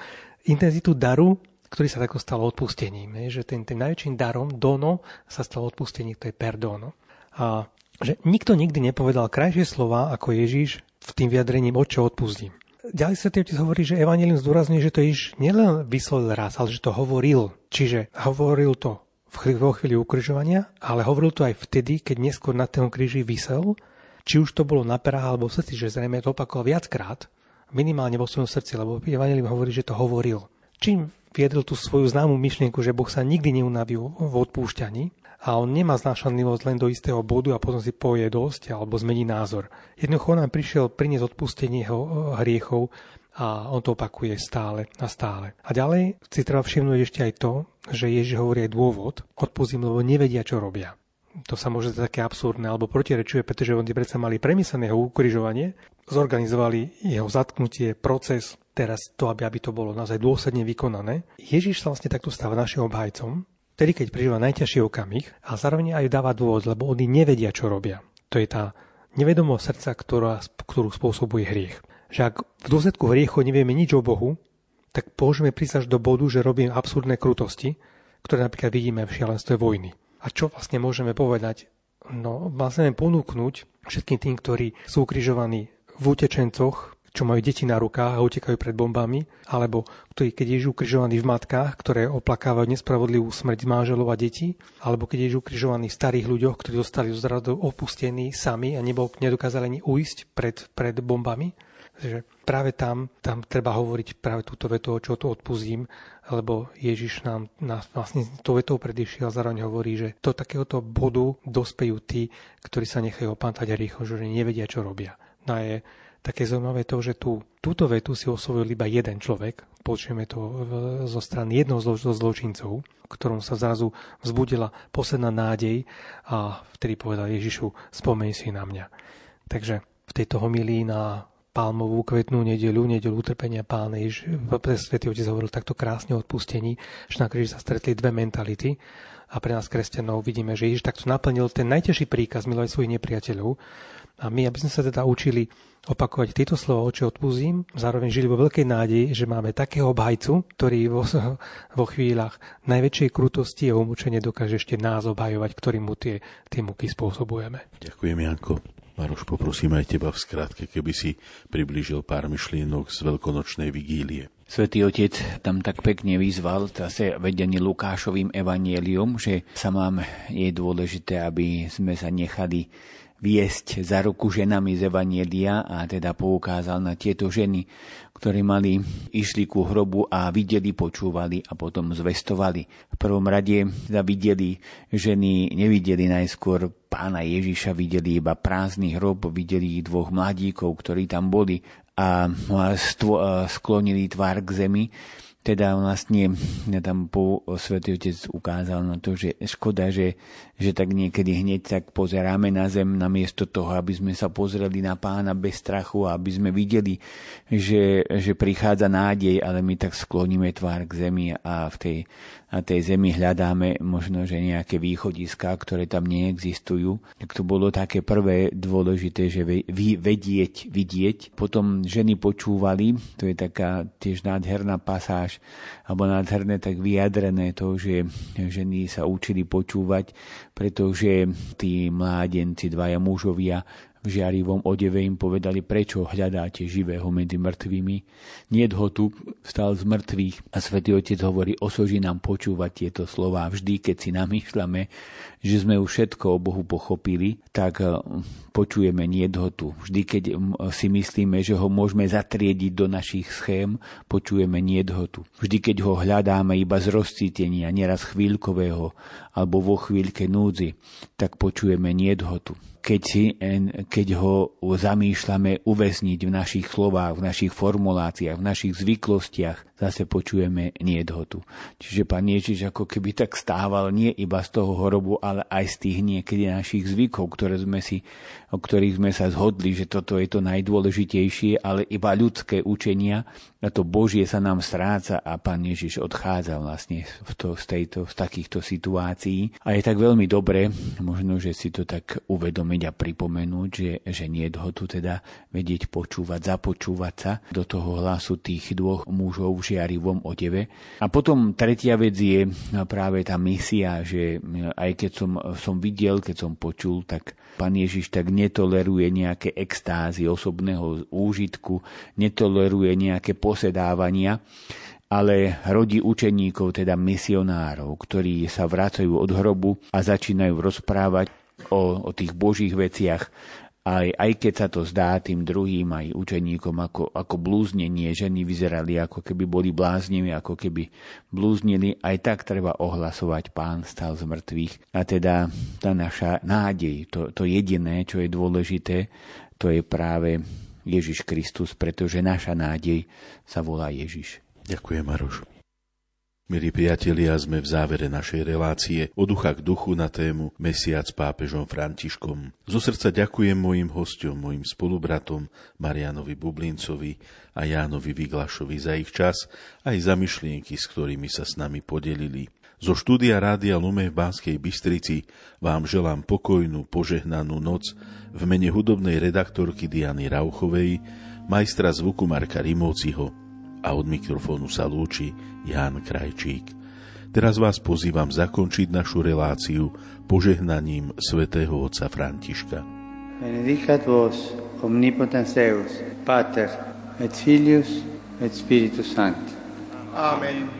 intenzitu daru, ktorý sa tako stalo odpustením. Je, že ten, ten najväčším darom, dono, sa stalo odpustenie, to je perdono. A že nikto nikdy nepovedal krajšie slova ako Ježiš v tým vyjadrením, o čo odpustím. Ďalej sa tým hovorí, že Evangelium zdôrazňuje, že to Ježiš nielen vyslovil raz, ale že to hovoril. Čiže hovoril to vo chvíli ukrižovania, ale hovoril to aj vtedy, keď neskôr na tom kríži vysel, či už to bolo na perách alebo v srdci, že zrejme to opakoval viackrát, minimálne vo svojom srdci, lebo Evangelium hovorí, že to hovoril. Čím viedol tú svoju známú myšlienku, že Boh sa nikdy neunaví v odpúšťaní, a on nemá znášanlivosť len do istého bodu a potom si povie dosť alebo zmení názor. Jednoducho nám prišiel priniesť odpustenie jeho eh, hriechov a on to opakuje stále a stále. A ďalej si treba všimnúť ešte aj to, že Ježiš hovorí aj dôvod, odpustím, lebo nevedia, čo robia. To sa môže také absurdné alebo protirečuje, pretože oni predsa mali premyslené jeho ukrižovanie, zorganizovali jeho zatknutie, proces, teraz to, aby, aby to bolo naozaj dôsledne vykonané. Ježiš sa vlastne takto stáva našim obhajcom vtedy, keď prežíva najťažší okamih a zároveň aj dáva dôvod, lebo oni nevedia, čo robia. To je tá nevedomosť srdca, ktorá, ktorú spôsobuje hriech. Že ak v dôsledku hriechu nevieme nič o Bohu, tak môžeme prísť až do bodu, že robíme absurdné krutosti, ktoré napríklad vidíme v šialenstve vojny. A čo vlastne môžeme povedať? No, vlastne ponúknuť všetkým tým, ktorí sú ukrižovaní v utečencoch, čo majú deti na rukách a utekajú pred bombami, alebo ktorí, keď ježú ukrižovaní v matkách, ktoré oplakávajú nespravodlivú smrť manželov a detí, alebo keď ježú ukrižovaní v starých ľuďoch, ktorí zostali zrazu opustení sami a nebol, nedokázali ani uísť pred, pred bombami. Takže práve tam, tam treba hovoriť práve túto vetu, čo tu odpustím, lebo Ježiš nám, nás vlastne to vetou predišiel zároveň hovorí, že do takéhoto bodu dospejú tí, ktorí sa nechajú opantať rýchlo, že nevedia, čo robia. No a je také zaujímavé to, že tú, túto vetu si osvojil iba jeden človek. Počujeme to zo strany jednoho zo zločincov, ktorom sa zrazu vzbudila posledná nádej a vtedy povedal Ježišu, spomeň si na mňa. Takže v tejto homilii na palmovú kvetnú nedelu, nedelu utrpenia pána Svetý Otec hovoril takto krásne o odpustení, že na kríži sa stretli dve mentality A pre nás kresťanov vidíme, že Ježiš takto naplnil ten najtežší príkaz milovať svojich nepriateľov. A my, aby sme sa teda učili opakovať tieto slova, oči odpúzim, zároveň žili vo veľkej nádeji, že máme takého obhajcu, ktorý vo, (laughs) vo chvíľach najväčšej krutosti a umúčenie dokáže ešte nás obhajovať, ktorým mu tie, tie muky spôsobujeme. Ďakujem, Janko. Maroš, poprosím aj teba v skratke, keby si priblížil pár myšlienok z veľkonočnej vigílie. Svetý Otec tam tak pekne vyzval, zase vedený Lukášovým evanielium, že sa mám, je dôležité, aby sme sa nechali viesť za ruku ženami z Evanielia a teda poukázal na tieto ženy, ktoré mali, išli ku hrobu a videli, počúvali a potom zvestovali. V prvom rade teda videli, ženy nevideli najskôr pána Ježiša, videli iba prázdny hrob, videli dvoch mladíkov, ktorí tam boli a sklonili tvár k zemi teda vlastne tam po Svetý Otec ukázal na to, že škoda, že, že tak niekedy hneď tak pozeráme na zem namiesto toho, aby sme sa pozreli na pána bez strachu a aby sme videli, že, že prichádza nádej, ale my tak skloníme tvár k zemi a v tej na tej zemi hľadáme možno, že nejaké východiská, ktoré tam neexistujú. Tak to bolo také prvé dôležité, že vedieť, vidieť. Potom ženy počúvali, to je taká tiež nádherná pasáž, alebo nádherné tak vyjadrené to, že ženy sa učili počúvať, pretože tí mládenci, dvaja mužovia, v žiarivom odeve im povedali, prečo hľadáte živého medzi mŕtvými. Nie ho tu, vstal z mŕtvych a svätý Otec hovorí, osoží nám počúvať tieto slova. Vždy, keď si namýšľame, že sme už všetko o Bohu pochopili, tak eh, počujeme nie ho tu. Vždy, keď si myslíme, že ho môžeme zatriediť do našich schém, počujeme nie ho tu. Vždy, keď ho hľadáme iba z rozcítenia, nieraz chvíľkového, alebo vo chvíľke núdzi, tak počujeme nie ho tu keď, si, keď ho zamýšľame uväzniť v našich slovách, v našich formuláciách, v našich zvyklostiach, zase počujeme niedhotu. Čiže pán Ježiš ako keby tak stával nie iba z toho horobu, ale aj z tých niekedy našich zvykov, ktoré sme si, o ktorých sme sa zhodli, že toto je to najdôležitejšie, ale iba ľudské učenia, a to Božie sa nám stráca a pán Ježiš odchádza vlastne v to, z, tejto, z takýchto situácií. A je tak veľmi dobré, možno, že si to tak uvedomiť a pripomenúť, že, že nie je ho tu teda vedieť počúvať, započúvať sa do toho hlasu tých dvoch mužov v žiarivom odeve. A potom tretia vec je práve tá misia, že aj keď som, som videl, keď som počul, tak pán Ježiš tak netoleruje nejaké extázy osobného úžitku, netoleruje nejaké posedávania, ale rodí učeníkov, teda misionárov, ktorí sa vracajú od hrobu a začínajú rozprávať o, o tých božích veciach, aj, aj keď sa to zdá tým druhým aj učeníkom ako, ako blúznenie, ženy vyzerali ako keby boli bláznimi, ako keby blúznili, aj tak treba ohlasovať pán stal z mŕtvych. A teda tá naša nádej, to, to jediné, čo je dôležité, to je práve Ježiš Kristus, pretože naša nádej sa volá Ježiš. Ďakujem, Maroš. Milí priatelia, sme v závere našej relácie o ducha k duchu na tému Mesiac s pápežom Františkom. Zo srdca ďakujem mojim hostom, mojim spolubratom Marianovi Bublincovi a Jánovi Vyglašovi za ich čas aj za myšlienky, s ktorými sa s nami podelili. Zo štúdia Rádia Lume v Banskej Bystrici vám želám pokojnú, požehnanú noc v mene hudobnej redaktorky Diany Rauchovej, majstra zvuku Marka Rimóciho a od mikrofónu sa lúči Ján Krajčík. Teraz vás pozývam zakončiť našu reláciu požehnaním svätého otca Františka. Benedicat vos omnipotens Deus, Pater et Filius et Spiritus Sancti. Amen.